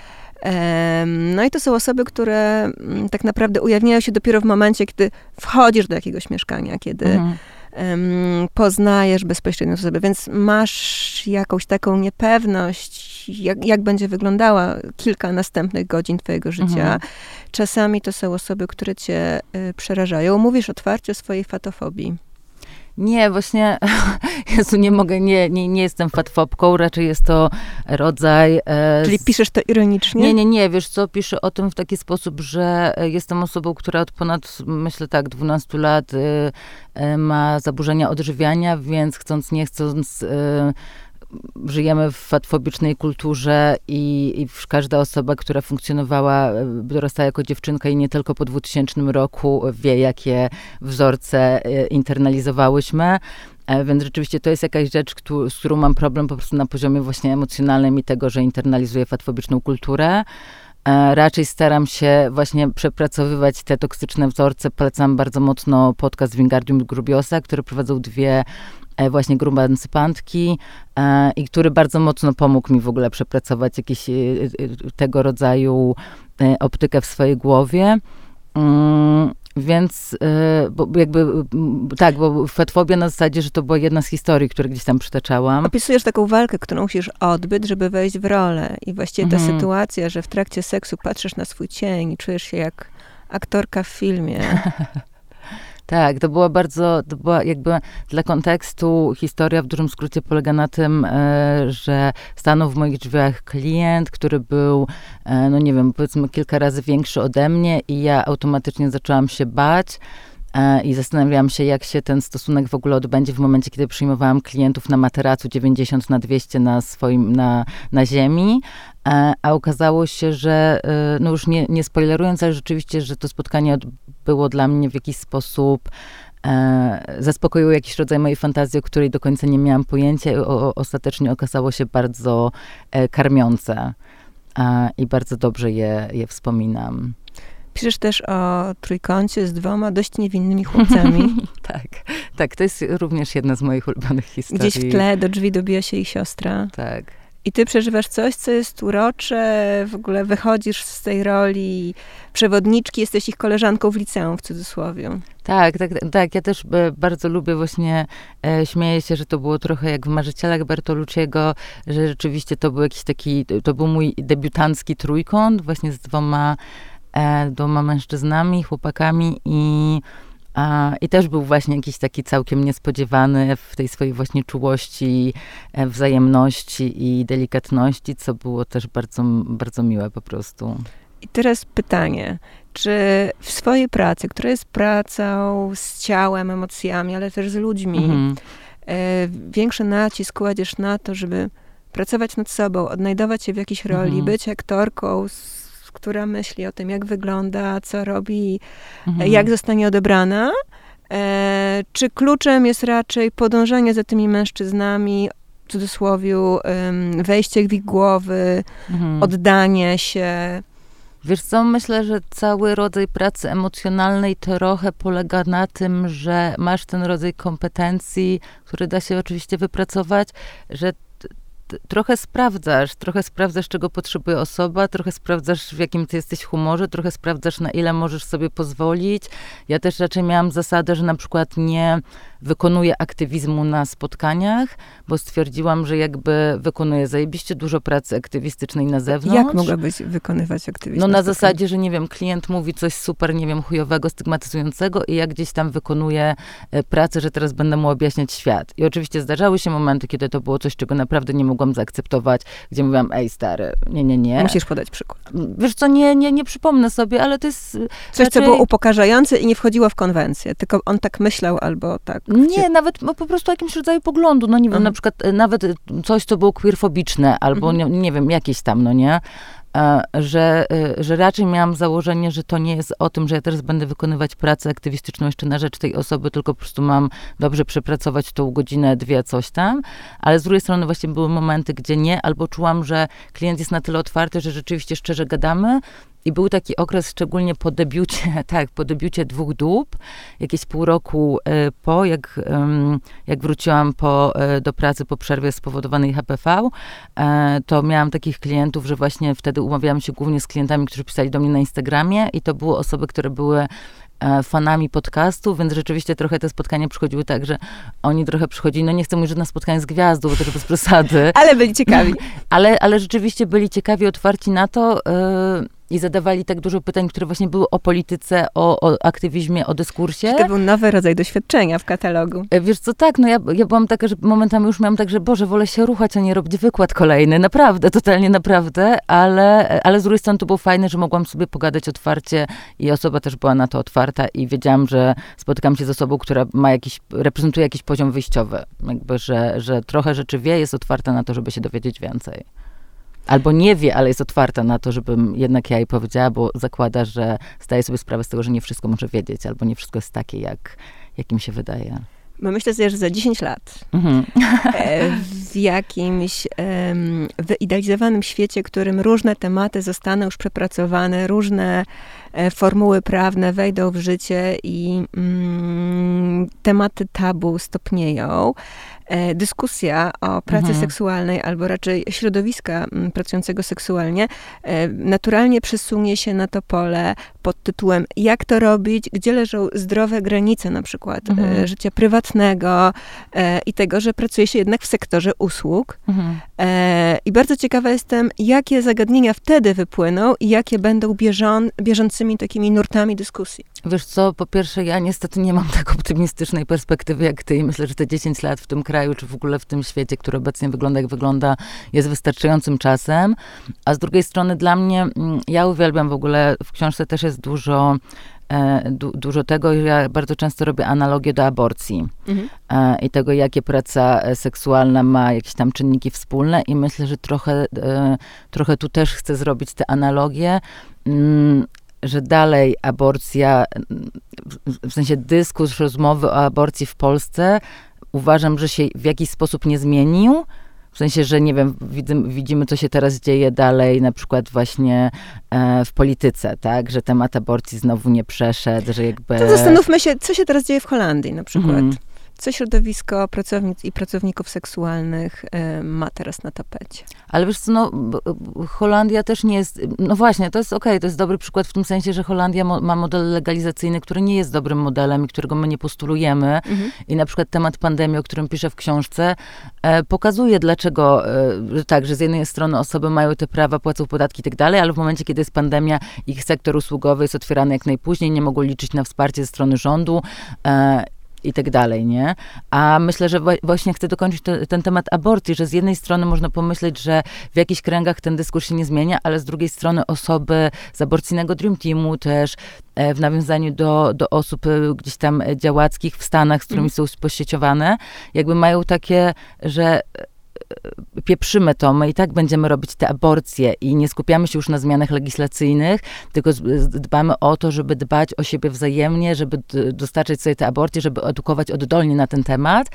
No i to są osoby, które mm, tak naprawdę ujawniają się dopiero w momencie, kiedy wchodzisz do jakiegoś mieszkania, kiedy mhm poznajesz bezpośrednio osobę, więc masz jakąś taką niepewność, jak, jak będzie wyglądała kilka następnych godzin twojego życia. Mhm. Czasami to są osoby, które cię y, przerażają. Mówisz otwarcie o swojej fatofobii. Nie, właśnie, [LAUGHS] Jezu, nie mogę, nie, nie, nie jestem fatfobką, raczej jest to rodzaj... E, Czyli piszesz to ironicznie? Nie, nie, nie, wiesz co, piszę o tym w taki sposób, że jestem osobą, która od ponad, myślę tak, 12 lat e, e, ma zaburzenia odżywiania, więc chcąc, nie chcąc e, żyjemy w fatfobicznej kulturze i, i każda osoba, która funkcjonowała, e, dorastała jako dziewczynka i nie tylko po 2000 roku wie, jakie wzorce e, internalizowałyśmy. E, więc rzeczywiście to jest jakaś rzecz, z którą mam problem po prostu na poziomie właśnie emocjonalnym i tego, że internalizuję fatfobiczną kulturę. Raczej staram się właśnie przepracowywać te toksyczne wzorce. Polecam bardzo mocno podcast Wingardium Grubiosa, który prowadzą dwie właśnie grubancypantki e, i który bardzo mocno pomógł mi w ogóle przepracować jakieś e, tego rodzaju optykę w swojej głowie. Mm, więc bo jakby tak, bo fetfobia na zasadzie, że to była jedna z historii, które gdzieś tam przytaczałam. Opisujesz taką walkę, którą musisz odbyć, żeby wejść w rolę. I właściwie ta mhm. sytuacja, że w trakcie seksu patrzysz na swój cień i czujesz się jak aktorka w filmie. [LAUGHS] Tak, to była bardzo, to była jakby dla kontekstu historia w dużym skrócie polega na tym, e, że stanął w moich drzwiach klient, który był, e, no nie wiem, powiedzmy kilka razy większy ode mnie i ja automatycznie zaczęłam się bać. E, I zastanawiałam się, jak się ten stosunek w ogóle odbędzie w momencie, kiedy przyjmowałam klientów na materacu 90 na 200 na swoim, na, na ziemi. E, a okazało się, że, e, no już nie, nie spoilerując, ale rzeczywiście, że to spotkanie było dla mnie w jakiś sposób zaspokoiło jakiś rodzaj mojej fantazji, o której do końca nie miałam pojęcia. O, ostatecznie okazało się bardzo karmiące i bardzo dobrze je, je wspominam. Piszesz też o trójkącie z dwoma dość niewinnymi chłopcami. [LAUGHS] tak, tak, to jest również jedna z moich ulubionych historii. Gdzieś w tle do drzwi dobija się ich siostra. Tak. I ty przeżywasz coś, co jest urocze, w ogóle wychodzisz z tej roli przewodniczki, jesteś ich koleżanką w liceum, w cudzysłowie. Tak, tak, tak. Ja też e, bardzo lubię właśnie, e, śmieję się, że to było trochę jak w Marzycielach Bertolucciego, że rzeczywiście to był jakiś taki, to był mój debiutancki trójkąt, właśnie z dwoma dwoma mężczyznami, chłopakami i, i też był właśnie jakiś taki całkiem niespodziewany w tej swojej właśnie czułości, e, wzajemności i delikatności, co było też bardzo, bardzo miłe po prostu. I teraz pytanie, czy w swojej pracy, która jest pracą z ciałem, emocjami, ale też z ludźmi, mhm. e, większy nacisk kładziesz na to, żeby pracować nad sobą, odnajdować się w jakiejś roli, mhm. być aktorką która myśli o tym, jak wygląda, co robi, mhm. jak zostanie odebrana. E, czy kluczem jest raczej podążanie za tymi mężczyznami, w cudzysłowie, wejście w ich głowy, mhm. oddanie się? Wiesz co, myślę, że cały rodzaj pracy emocjonalnej trochę polega na tym, że masz ten rodzaj kompetencji, który da się oczywiście wypracować, że trochę sprawdzasz, trochę sprawdzasz, czego potrzebuje osoba, trochę sprawdzasz, w jakim ty jesteś humorze, trochę sprawdzasz, na ile możesz sobie pozwolić. Ja też raczej miałam zasadę, że na przykład nie wykonuję aktywizmu na spotkaniach, bo stwierdziłam, że jakby wykonuję zajebiście dużo pracy aktywistycznej na zewnątrz. Jak mogłabyś wykonywać aktywizm? No na zasadzie, że nie wiem, klient mówi coś super, nie wiem, chujowego, stygmatyzującego i ja gdzieś tam wykonuję e, pracę, że teraz będę mu objaśniać świat. I oczywiście zdarzały się momenty, kiedy to było coś, czego naprawdę nie mogłam zaakceptować, gdzie mówiłam, ej stary, nie, nie, nie. Musisz podać przykład. Wiesz co, nie, nie, nie przypomnę sobie, ale to jest... Coś, raczej... co było upokarzające i nie wchodziło w konwencję, tylko on tak myślał albo tak nie, nawet po prostu jakimś rodzaju poglądu, no nie wiem, mhm. na przykład e, nawet e, coś, co było queerfobiczne, albo mhm. nie, nie wiem, jakieś tam, no nie? E, że, że raczej miałam założenie, że to nie jest o tym, że ja teraz będę wykonywać pracę aktywistyczną jeszcze na rzecz tej osoby, tylko po prostu mam dobrze przepracować tą godzinę, dwie, coś tam. Ale z drugiej strony właśnie były momenty, gdzie nie, albo czułam, że klient jest na tyle otwarty, że rzeczywiście szczerze gadamy, i był taki okres, szczególnie po debiucie, [LAUGHS] tak, po debiucie Dwóch Dób, jakieś pół roku e, po, jak, jak wróciłam po, e, do pracy po przerwie spowodowanej HPV, e, to miałam takich klientów, że właśnie wtedy umawiałam się głównie z klientami, którzy pisali do mnie na Instagramie i to były osoby, które były fanami podcastu, więc rzeczywiście trochę te spotkania przychodziły tak, że oni trochę przychodzili, no nie chcę mówić, że na spotkanie z gwiazdą, bo to bez [LAUGHS] przesady. Ale byli ciekawi. [LAUGHS] ale, ale rzeczywiście byli ciekawi, otwarci na to, yy, i zadawali tak dużo pytań, które właśnie były o polityce, o, o aktywizmie, o dyskursie. To był nowy rodzaj doświadczenia w katalogu. E, wiesz co, tak, no ja, ja byłam taka, że momentami już miałam tak, że Boże, wolę się ruchać, a nie robić wykład kolejny. Naprawdę, totalnie naprawdę, ale, ale z drugiej strony to było fajne, że mogłam sobie pogadać otwarcie i osoba też była na to otwarta i wiedziałam, że spotykam się z osobą, która ma jakiś, reprezentuje jakiś poziom wyjściowy. Jakby, że, że trochę rzeczy wie, jest otwarta na to, żeby się dowiedzieć więcej. Albo nie wie, ale jest otwarta na to, żebym jednak ja jej powiedziała, bo zakłada, że zdaje sobie sprawę z tego, że nie wszystko może wiedzieć, albo nie wszystko jest takie, jak, jak im się wydaje. Bo myślę sobie, że za 10 lat mhm. E, w jakimś wyidealizowanym świecie, którym różne tematy zostaną już przepracowane, różne formuły prawne wejdą w życie i mm, tematy tabu stopnieją, E, dyskusja o pracy mhm. seksualnej, albo raczej środowiska pracującego seksualnie, e, naturalnie przesunie się na to pole pod tytułem jak to robić, gdzie leżą zdrowe granice na przykład e, mhm. życia prywatnego i tego, że pracuje się jednak w sektorze usług. Mhm. I bardzo ciekawa jestem, jakie zagadnienia wtedy wypłyną i jakie będą bieżą, bieżącymi takimi nurtami dyskusji. Wiesz co, po pierwsze, ja niestety nie mam tak optymistycznej perspektywy jak ty i myślę, że te 10 lat w tym kraju, czy w ogóle w tym świecie, który obecnie wygląda jak wygląda, jest wystarczającym czasem. A z drugiej strony dla mnie, mm, ja uwielbiam w ogóle, w książce też jest dużo e, Du, dużo tego. Ja bardzo często robię analogię do aborcji mhm. e, i tego, jakie praca seksualna ma jakieś tam czynniki wspólne i myślę, że trochę, e, trochę tu też chcę zrobić te analogie. Że dalej aborcja, w sensie dyskurs, rozmowy o aborcji w Polsce, uważam, że się w jakiś sposób nie zmienił. W sensie, że nie wiem, widzimy, widzimy, co się teraz dzieje dalej, na przykład właśnie e, w polityce, tak? Że temat aborcji znowu nie przeszedł, że jakby... To zastanówmy się, co się teraz dzieje w Holandii na przykład. Mm co środowisko pracownic i pracowników seksualnych y, ma teraz na tapecie. Ale wiesz co, no, Holandia też nie jest, no właśnie, to jest okej, okay, to jest dobry przykład w tym sensie, że Holandia mo, ma model legalizacyjny, który nie jest dobrym modelem i którego my nie postulujemy. Mhm. I na przykład temat pandemii, o którym piszę w książce, e, pokazuje dlaczego, e, tak, że z jednej strony osoby mają te prawa, płacą podatki i tak dalej, ale w momencie, kiedy jest pandemia, ich sektor usługowy jest otwierany jak najpóźniej, nie mogą liczyć na wsparcie ze strony rządu e, i tak dalej, nie? A myślę, że właśnie chcę dokończyć ten temat aborcji, że z jednej strony można pomyśleć, że w jakichś kręgach ten dyskurs się nie zmienia, ale z drugiej strony osoby z aborcyjnego Dream Teamu też e, w nawiązaniu do, do osób e, gdzieś tam działackich w Stanach, z którymi mm. są posieciowane, jakby mają takie, że pieprzymy to, my i tak będziemy robić te aborcje i nie skupiamy się już na zmianach legislacyjnych, tylko dbamy o to, żeby dbać o siebie wzajemnie, żeby dostarczyć sobie te aborcje, żeby edukować oddolnie na ten temat.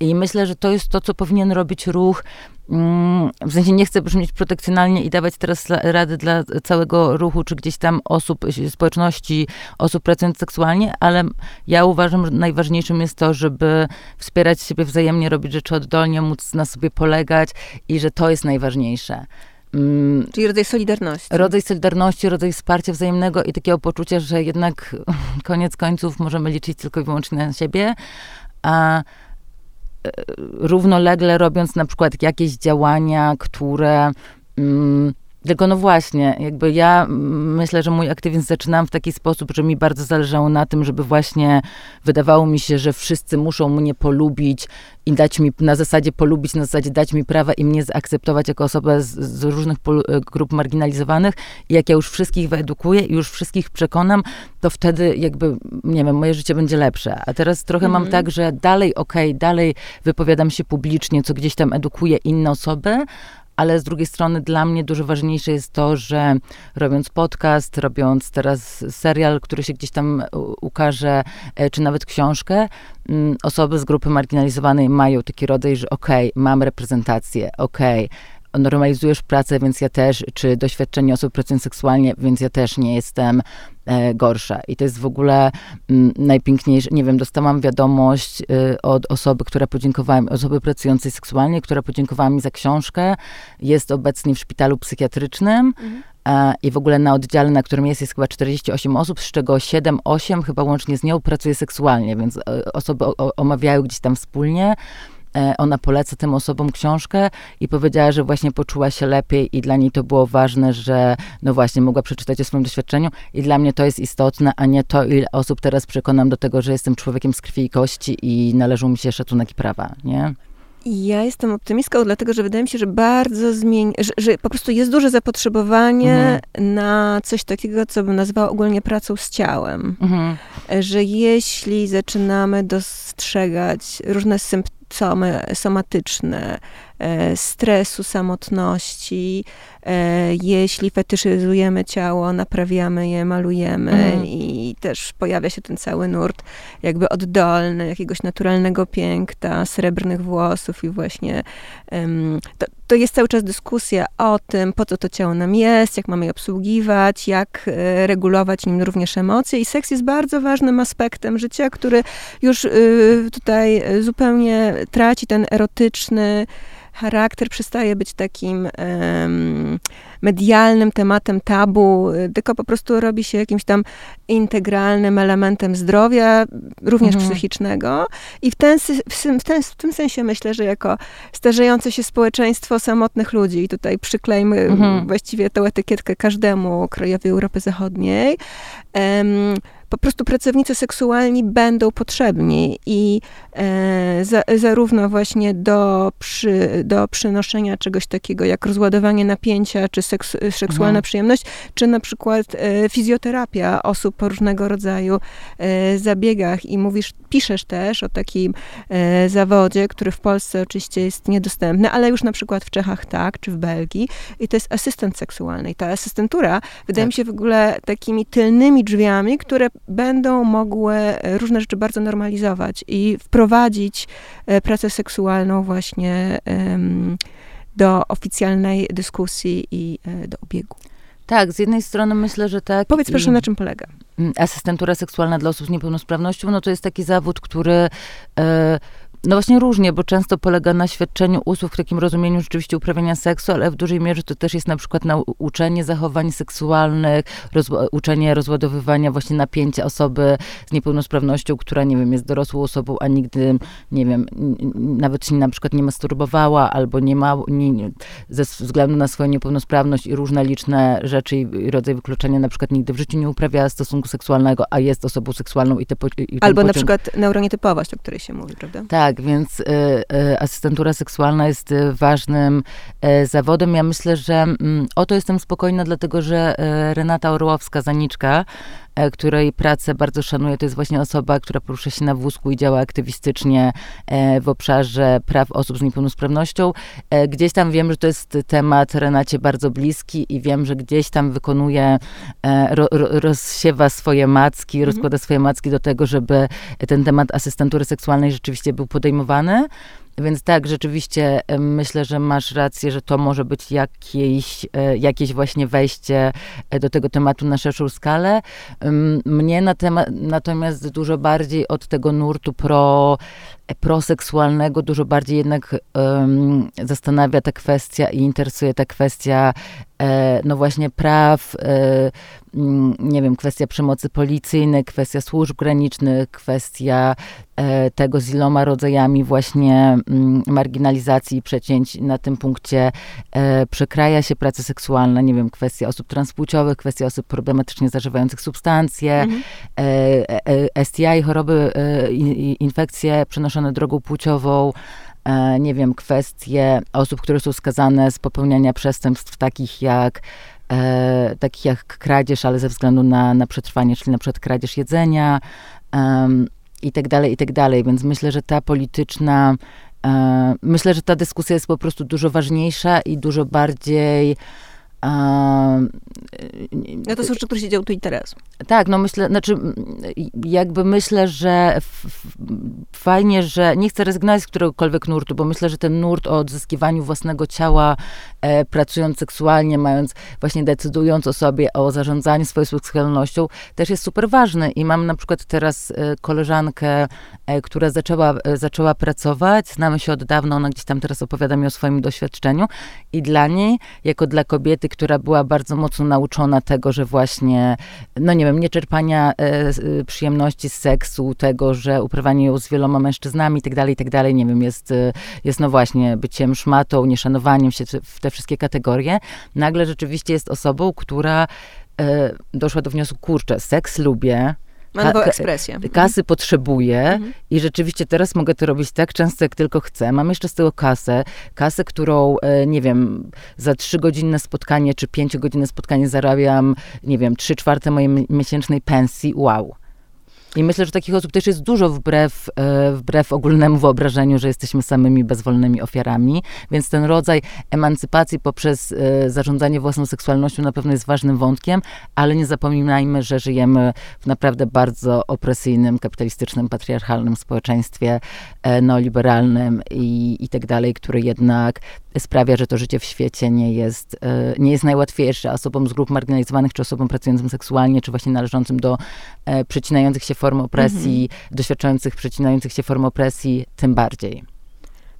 I myślę, że to jest to, co powinien robić ruch. Mm, w sensie nie chcę brzmieć protekcjonalnie i dawać teraz rady dla całego ruchu, czy gdzieś tam osób, społeczności, osób pracujących seksualnie, ale ja uważam, że najważniejszym jest to, żeby wspierać siebie wzajemnie, robić rzeczy oddolnie, móc na sobie polegać i że to jest najważniejsze. Mm, Czyli rodzaj solidarności. Rodzaj solidarności, rodzaj wsparcia wzajemnego i takiego poczucia, że jednak [LAUGHS] koniec końców możemy liczyć tylko i wyłącznie na siebie, a równolegle robiąc na przykład jakieś działania, które mm, tylko no właśnie, jakby ja myślę, że mój aktywizm zaczynałam w taki sposób, że mi bardzo zależało na tym, żeby właśnie wydawało mi się, że wszyscy muszą mnie polubić i dać mi, na zasadzie polubić, na zasadzie dać mi prawa i mnie zaakceptować jako osobę z, z różnych e, grup marginalizowanych. I jak ja już wszystkich wyedukuję i już wszystkich przekonam, to wtedy jakby, nie wiem, moje życie będzie lepsze. A teraz trochę mam mhm. tak, że dalej okej, okay, dalej wypowiadam się publicznie, co gdzieś tam edukuję inne osoby, ale z drugiej strony dla mnie dużo ważniejsze jest to, że robiąc podcast, robiąc teraz serial, który się gdzieś tam ukaże, e, czy nawet książkę, mm, osoby z grupy marginalizowanej mają taki rodzaj, że okej, okay, mam reprezentację, okej, okay, normalizujesz pracę, więc ja też, czy doświadczenie osób pracujących seksualnie, więc ja też nie jestem e, gorsza. I to jest w ogóle mm, najpiękniejsze. Nie wiem, dostałam wiadomość y, od osoby, która podziękowała mi, osoby pracującej seksualnie, która podziękowała mi za książkę. Jest obecnie w szpitalu psychiatrycznym. Mhm. E, I w ogóle na oddziale, na którym jest, jest chyba 48 osób, z czego 7-8 chyba łącznie z nią pracuje seksualnie, więc e, osoby omawiają gdzieś tam wspólnie. E, ona poleca tym osobom książkę i powiedziała, że właśnie poczuła się lepiej i dla niej to było ważne, że no właśnie mogła przeczytać o swoim doświadczeniu i dla mnie to jest istotne, a nie to, ile osób teraz przekonam do tego, że jestem człowiekiem z krwi i kości i należą mi się szacunek i prawa, nie? Ja jestem optymistką, dlatego że wydaje mi się, że bardzo zmieni, że, że po prostu jest duże zapotrzebowanie mhm. na coś takiego, co bym nazwała ogólnie pracą z ciałem. Mhm. Że jeśli zaczynamy dostrzegać różne symptomy, somatyczne, e, stresu, samotności. E, jeśli fetyszyzujemy ciało, naprawiamy je, malujemy mhm. i też pojawia się ten cały nurt jakby oddolny, jakiegoś naturalnego piękna, srebrnych włosów i właśnie to, to jest cały czas dyskusja o tym, po co to ciało nam jest, jak mamy je obsługiwać, jak e, regulować nim również emocje. I seks jest bardzo ważnym aspektem życia, który już y, tutaj zupełnie traci ten erotyczny charakter, przestaje być takim um, medialnym tematem tabu, tylko po prostu robi się jakimś tam integralnym elementem zdrowia, również mhm. psychicznego. I w, ten, w, ten, w tym sensie myślę, że jako starzejące się społeczeństwo samotnych ludzi, i tutaj przyklejmy mhm. właściwie tę etykietkę każdemu krajowi Europy Zachodniej, um, po prostu pracownicy seksualni będą potrzebni i e, za, zarówno właśnie do, przy, do przynoszenia czegoś takiego jak rozładowanie napięcia, czy seks, seksualna mhm. przyjemność, czy na przykład e, fizjoterapia osób po różnego rodzaju e, zabiegach i mówisz, piszesz też o takim e, zawodzie, który w Polsce oczywiście jest niedostępny, ale już na przykład w Czechach tak, czy w Belgii i to jest asystent seksualny. I ta asystentura wydaje tak. mi się w ogóle takimi tylnymi drzwiami, które będą mogły e, różne rzeczy bardzo normalizować i wprowadzić e, pracę seksualną właśnie do oficjalnej dyskusji i e, do obiegu. Tak, z jednej strony myślę, że tak. Powiedz proszę, na czym polega? Asystentura seksualna dla osób z niepełnosprawnością, no to jest taki zawód, który no właśnie różnie, bo często polega na świadczeniu usług w takim rozumieniu rzeczywiście uprawiania seksu, ale w dużej mierze to też jest na przykład nauczenie zachowań seksualnych, uczenie rozładowywania właśnie napięcia osoby z niepełnosprawnością, która, nie wiem, jest dorosłą osobą, a nigdy, nie wiem, nawet się na przykład nie masturbowała albo nie ma, nie, ze względu na swoją niepełnosprawność i różne liczne rzeczy i rodzaj wykluczenia, na przykład nigdy w życiu nie uprawiała stosunku seksualnego, a jest osobą seksualną i te i Albo pociąg... na przykład neuronietypowość, o której się mówi, prawda? Tak, tak, więc y, y, asystentura seksualna jest y, ważnym zawodem. Ja myślę, że mm, o to jestem spokojna, dlatego że Renata Orłowska, Zaniczka, e, której pracę bardzo szanuję, to jest właśnie osoba, która porusza się na wózku i działa aktywistycznie e, w obszarze praw osób z niepełnosprawnością. E, gdzieś tam wiem, że to jest temat Renacie bardzo bliski i wiem, że gdzieś tam wykonuje, ro, rozsiewa swoje macki, mhm. rozkłada swoje macki do tego, żeby ten temat asystentury seksualnej rzeczywiście był podejmowany. Więc tak, rzeczywiście myślę, że masz rację, że to może być jakieś, e, jakieś właśnie wejście e, do tego tematu na szerszą skalę. Mnie na temat, natomiast dużo bardziej od tego nurtu pro, proseksualnego, dużo bardziej jednak um, zastanawia ta kwestia i interesuje ta kwestia e, no właśnie praw, e, mm, nie wiem, kwestia przemocy policyjnej, kwestia służb granicznych, kwestia e, tego z iloma rodzajami właśnie mm, marginalizacji i przecięć na tym punkcie e, przekraja się praca seksualna, nie wiem, kwestia osób transpłciowych, kwestia osób problematycznie zażywających substancje, mhm. E, e, STI, choroby, infekcje przenoszone drogą płciową, E, nie wiem, kwestie osób, które są skazane z popełniania przestępstw takich jak e, takich jak kradzież, ale ze względu na, na przetrwanie, czyli na przykład kradzież jedzenia um, i tak dalej, i tak dalej. Więc myślę, że ta polityczna, e, myślę, że ta dyskusja jest po prostu dużo ważniejsza i dużo bardziej no to są rzeczy, które się dzieją tu i teraz. Tak, no myślę, znaczy jakby myślę, że fajnie, że nie chcę rezygnować z któregokolwiek nurtu, bo myślę, że ten nurt o odzyskiwaniu własnego ciała, e, pracując seksualnie, mając, właśnie decydując o sobie, o zarządzaniu swoją seksualnością, też jest super ważny. I mam na przykład teraz e, koleżankę, e, która zaczęła, e, zaczęła pracować, znamy się od dawna, ona gdzieś tam teraz opowiada mi o swoim doświadczeniu. I dla niej, jako dla kobiety, która była bardzo mocno nauczona tego, że właśnie, no nie wiem, nieczerpania e, e, przyjemności z seksu, tego, że uprawianie ją z wieloma mężczyznami i tak dalej, i tak nie wiem, jest, e, jest no właśnie byciem szmatą, nieszanowaniem się w te wszystkie kategorie. Nagle rzeczywiście jest osobą, która e, doszła do wniosku, kurczę, seks lubię, Mam ka- ekspresję. Mhm. Kasy potrzebuję mhm. i rzeczywiście teraz mogę to robić tak często, jak tylko chcę. Mam jeszcze z tego kasę, kasę, którą, e, nie wiem, za trzygodzinne spotkanie czy pięciogodzinne spotkanie zarabiam, nie wiem, trzy czwarte mojej miesięcznej pensji. Wow. I myślę, że takich osób też jest dużo wbrew, e, wbrew ogólnemu wyobrażeniu, że jesteśmy samymi bezwolnymi ofiarami. Więc ten rodzaj emancypacji poprzez e, zarządzanie własną seksualnością na pewno jest ważnym wątkiem, ale nie zapominajmy, że żyjemy w naprawdę bardzo opresyjnym, kapitalistycznym, patriarchalnym społeczeństwie e, neoliberalnym i, i tak dalej, które jednak sprawia, że to życie w świecie nie jest, nie jest najłatwiejsze osobom z grup marginalizowanych, czy osobom pracującym seksualnie, czy właśnie należącym do przecinających się form opresji, mhm. doświadczających przecinających się form opresji, tym bardziej.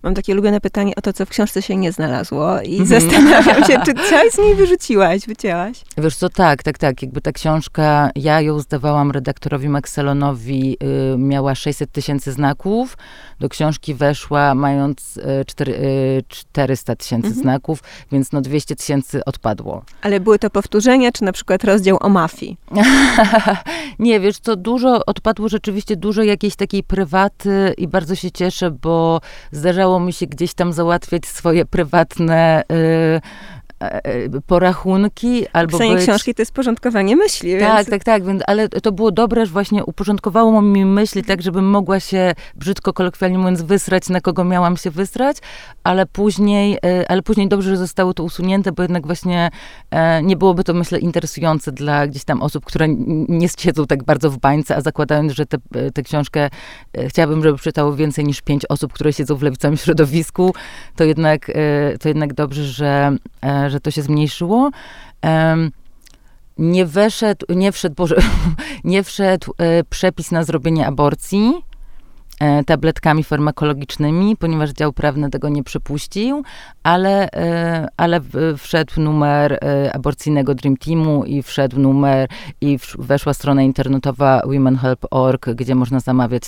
Mam takie ulubione pytanie o to, co w książce się nie znalazło i mm. zastanawiam się, [LAUGHS] czy coś z niej wyrzuciłaś, wycięłaś? Wiesz co, tak, tak, tak. Jakby ta książka, ja ją zdawałam redaktorowi Maxelonowi, y, miała 600 tysięcy znaków. Do książki weszła mając y, 4, y, 400 tysięcy mhm. znaków, więc no 200 tysięcy odpadło. Ale były to powtórzenia, czy na przykład rozdział o mafii? [LAUGHS] nie, wiesz co, dużo odpadło rzeczywiście, dużo jakiejś takiej prywaty i bardzo się cieszę, bo zdarzało mi się gdzieś tam załatwiać swoje prywatne y, porachunki albo Pisanie być... książki to jest porządkowanie myśli. Tak, więc... tak, tak, więc, ale to było dobre, że właśnie uporządkowało mi myśli tak, żebym mogła się, brzydko kolokwialnie mówiąc, wysrać, na kogo miałam się wysrać, ale później, e, ale później dobrze, że zostało to usunięte, bo jednak właśnie nie byłoby to, myślę, interesujące dla gdzieś tam osób, które nie siedzą tak bardzo w bańce, a zakładając, że tę książkę chciałabym, żeby czytało więcej niż pięć osób, które siedzą w lewicowym środowisku, to jednak, to jednak dobrze, że, że to się zmniejszyło. Nie weszedł, nie wszedł, Boże, [LAUGHS] nie wszedł e, przepis na zrobienie aborcji e, tabletkami farmakologicznymi, ponieważ dział prawny tego nie przypuścił, ale, e, ale wszedł numer aborcyjnego Dream Teamu i wszedł numer i weszła strona internetowa womenhelp.org, gdzie można zamawiać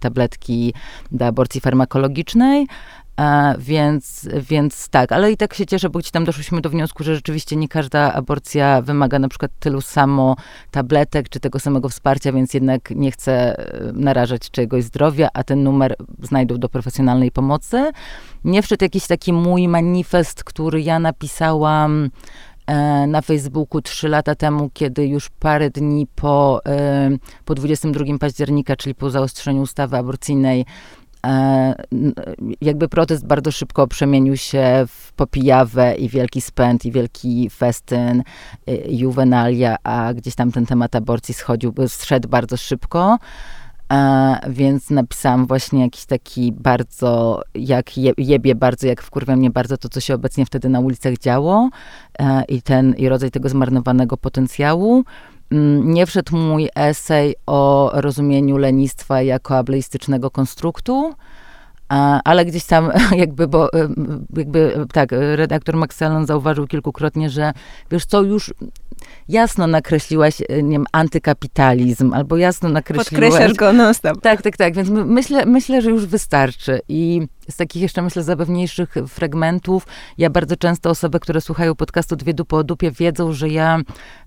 tabletki do aborcji farmakologicznej. E, więc, więc tak, ale i tak się cieszę, bo gdzieś tam doszliśmy do wniosku, że rzeczywiście nie każda aborcja wymaga na przykład tylu samo tabletek, czy tego samego wsparcia, więc jednak nie chcę e, narażać czegoś zdrowia, a ten numer znajdą do profesjonalnej pomocy. Nie wszedł jakiś taki mój manifest, który ja napisałam e, na Facebooku trzy lata temu, kiedy już parę dni po, po 22 października, czyli po zaostrzeniu ustawy aborcyjnej, jakby protest bardzo szybko przemienił się w popijawę i wielki spęd i wielki festyn, juwenalia, a gdzieś tam ten temat aborcji schodził, zszedł bardzo szybko. E, więc napisałam właśnie jakiś taki bardzo, jak je, jebie bardzo, jak wkurwia mnie bardzo to, co się obecnie wtedy na ulicach działo e, i ten, i rodzaj tego zmarnowanego potencjału. Mm, nie wszedł mój esej o rozumieniu lenistwa jako ableistycznego konstruktu, ale gdzieś tam [LAUGHS] jakby, bo jakby tak, redaktor Max Allen zauważył kilkukrotnie, że wiesz co, już jasno nakreśliłaś, e, nie wiem, antykapitalizm, albo jasno nakreśliłaś... Podkreślasz go non stop. Tak, tak, tak, więc myślę, myślę, że już wystarczy i z takich jeszcze, myślę, zabawniejszych fragmentów, ja bardzo często osoby, które słuchają podcastu Dwie dupy o dupie wiedzą, że ja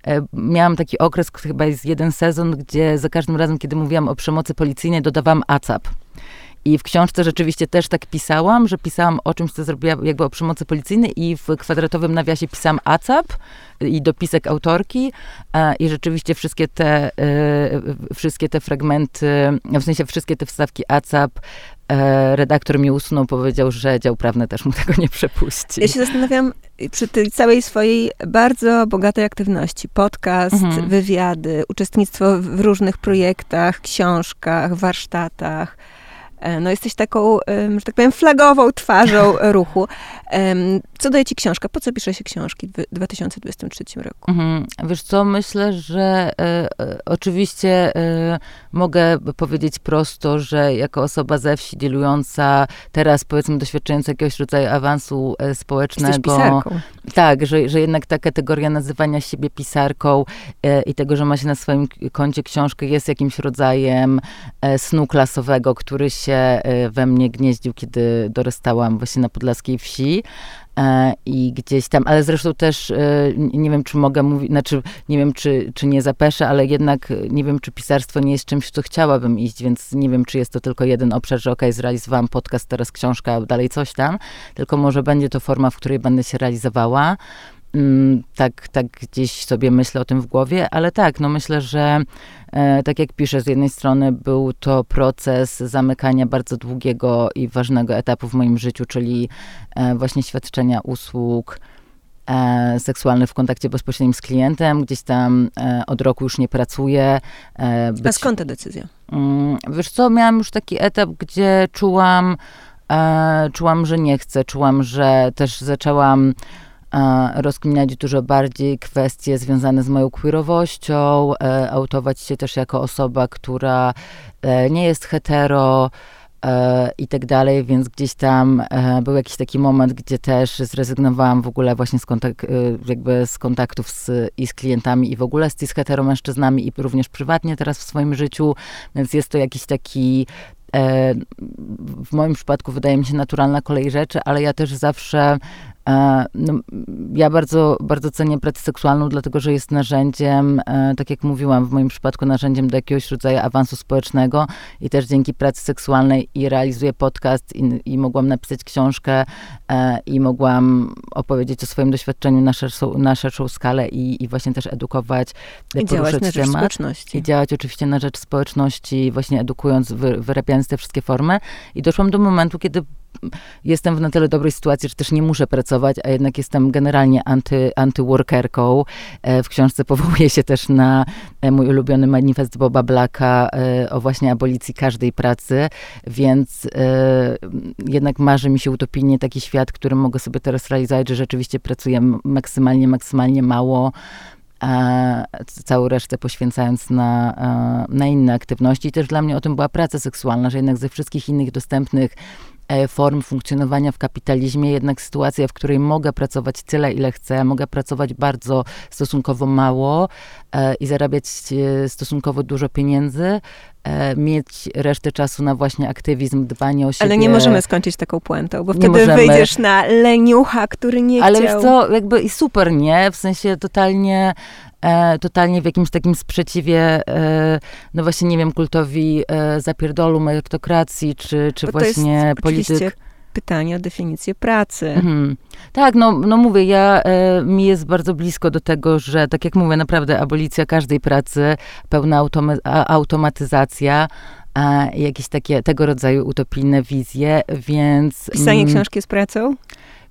e, miałam taki okres, chyba jest jeden sezon, gdzie za każdym razem, kiedy mówiłam o przemocy policyjnej, dodawałam ACAP. I w książce rzeczywiście też tak pisałam, że pisałam o czymś, co zrobiła jakby o przemocy policyjnej i w kwadratowym nawiasie pisałam ACAP i dopisek autorki e, i rzeczywiście wszystkie te, e, wszystkie te fragmenty, w sensie wszystkie te wstawki ACAP e, redaktor mi usunął, powiedział, że dział prawny też mu tego nie przepuści. Ja się zastanawiam, przy tej całej swojej bardzo bogatej aktywności, podcast, mhm. wywiady, uczestnictwo w różnych projektach, książkach, warsztatach, no jesteś taką, że tak powiem, flagową twarzą [LAUGHS] ruchu. Co daje ci książka? Po co pisze się książki w 2023 roku? Mhm. Wiesz co, myślę, że e, e, oczywiście e, mogę powiedzieć prosto, że jako osoba ze wsi, dealująca teraz, powiedzmy, doświadczająca jakiegoś rodzaju awansu e, społecznego. Tak, że, że jednak ta kategoria nazywania siebie pisarką e, i tego, że ma się na swoim koncie książkę, jest jakimś rodzajem snu klasowego, który się we mnie gnieździł, kiedy dorastałam właśnie na podlaskiej wsi. E, i gdzieś tam, ale zresztą też e, nie wiem, czy mogę mówić, znaczy nie wiem, czy, czy nie zapeszę, ale jednak nie wiem, czy pisarstwo nie jest czymś, co chciałabym iść, więc nie wiem, czy jest to tylko jeden obszar, że okej, okay, zrealizowałam podcast, teraz książka, dalej coś tam, tylko może będzie to forma, w której będę się realizowała. Mm, tak, tak gdzieś sobie myślę o tym w głowie, ale tak, no myślę, że e, tak jak piszę, z jednej strony był to proces zamykania bardzo długiego i ważnego etapu w moim życiu, czyli e, właśnie świadczenia usług e, seksualnych w kontakcie bezpośrednim z klientem. Gdzieś tam od roku już nie pracuję. Być... A skąd ta decyzja? Mm, wiesz co, miałam już taki etap, gdzie czułam, czułam, że nie chcę, czułam, że też zaczęłam rozkminiać dużo bardziej kwestie związane z moją queerowością, e, autować się też jako osoba, która e, nie jest hetero, e, i tak dalej, więc gdzieś tam był jakiś taki moment, gdzie też zrezygnowałam w ogóle właśnie z, kontak jakby z kontaktów z, i z klientami i w ogóle z, z heteromężczyznami i również prywatnie teraz w swoim życiu, więc jest to jakiś taki w moim przypadku wydaje mi się naturalna kolej rzeczy, ale ja też zawsze E, no, ja bardzo, bardzo cenię pracę seksualną, dlatego że jest narzędziem, e, tak jak mówiłam, w moim przypadku narzędziem do jakiegoś rodzaju awansu społecznego i też dzięki pracy seksualnej i realizuję podcast i, i mogłam napisać książkę e, i mogłam opowiedzieć o swoim doświadczeniu na szerszą, na szerszą skalę i, i właśnie też edukować, I działać na rzecz społeczności. I działać oczywiście na rzecz społeczności, właśnie edukując, wy, wyrabiając te wszystkie formy. I doszłam do momentu, kiedy jestem w na tyle dobrej sytuacji, że też nie muszę pracować, a jednak jestem generalnie anty, antyworkerką. E, w książce powołuję się też na e, mój ulubiony manifest Boba Blacka e, o właśnie abolicji każdej pracy, więc jednak marzy mi się utopijnie taki świat, który mogę sobie teraz realizować, że rzeczywiście pracuję maksymalnie, maksymalnie mało, całą resztę poświęcając na, na inne aktywności. I też dla mnie o tym była praca seksualna, że jednak ze wszystkich innych dostępnych form funkcjonowania w kapitalizmie, jednak sytuacja, w której mogę pracować tyle, ile chcę, mogę pracować bardzo stosunkowo mało e, i zarabiać e, stosunkowo dużo pieniędzy, mieć resztę czasu na właśnie aktywizm, dbanie o siebie. Ale nie możemy skończyć taką puentą, bo wtedy możemy. wyjdziesz na leniucha, który nie Ale chciał. Ale co, jakby i super, nie? W sensie totalnie e, totalnie w jakimś takim sprzeciwie, e, no właśnie, nie wiem, kultowi e, zapierdolu, merytokracji, czy, czy właśnie polityk. Pytanie o definicję pracy. Mhm. Tak, no, no mówię, ja, e, mi jest bardzo blisko do tego, że tak jak mówię, naprawdę abolicja każdej pracy, pełna automa- automatyzacja, a jakieś takie tego rodzaju utopijne wizje, więc... Pisanie mm, książki jest pracą?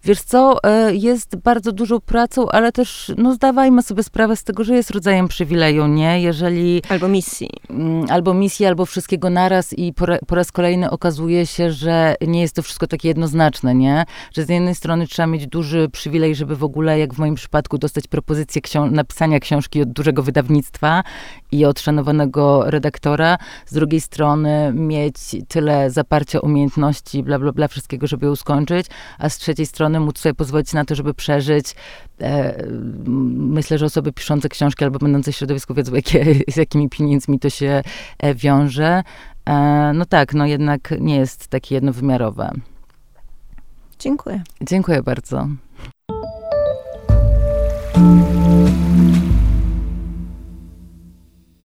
Wiesz co, e, jest bardzo dużą pracą, ale też, no zdawajmy sobie sprawę z tego, że jest rodzajem przywileju, nie? Jeżeli Albo misji. mm, albo misji, albo wszystkiego naraz i po, po raz kolejny okazuje się, że nie jest to wszystko takie jednoznaczne, nie? Że z jednej strony trzeba mieć duży przywilej, żeby w ogóle, jak w moim przypadku, dostać propozycję ksią- napisania książki od dużego wydawnictwa i od szanowanego redaktora. Z drugiej strony mieć tyle zaparcia umiejętności, bla, bla, bla, wszystkiego, żeby ją skończyć, a z trzeciej strony móc sobie pozwolić na to, żeby przeżyć. E, myślę, że osoby piszące książki albo będące w środowisku wiedzą, [LAUGHS] jakie, z jakimi pieniędzmi to się e, wiąże. E, no tak, no jednak nie jest takie jednowymiarowe. Dziękuję. Dziękuję bardzo.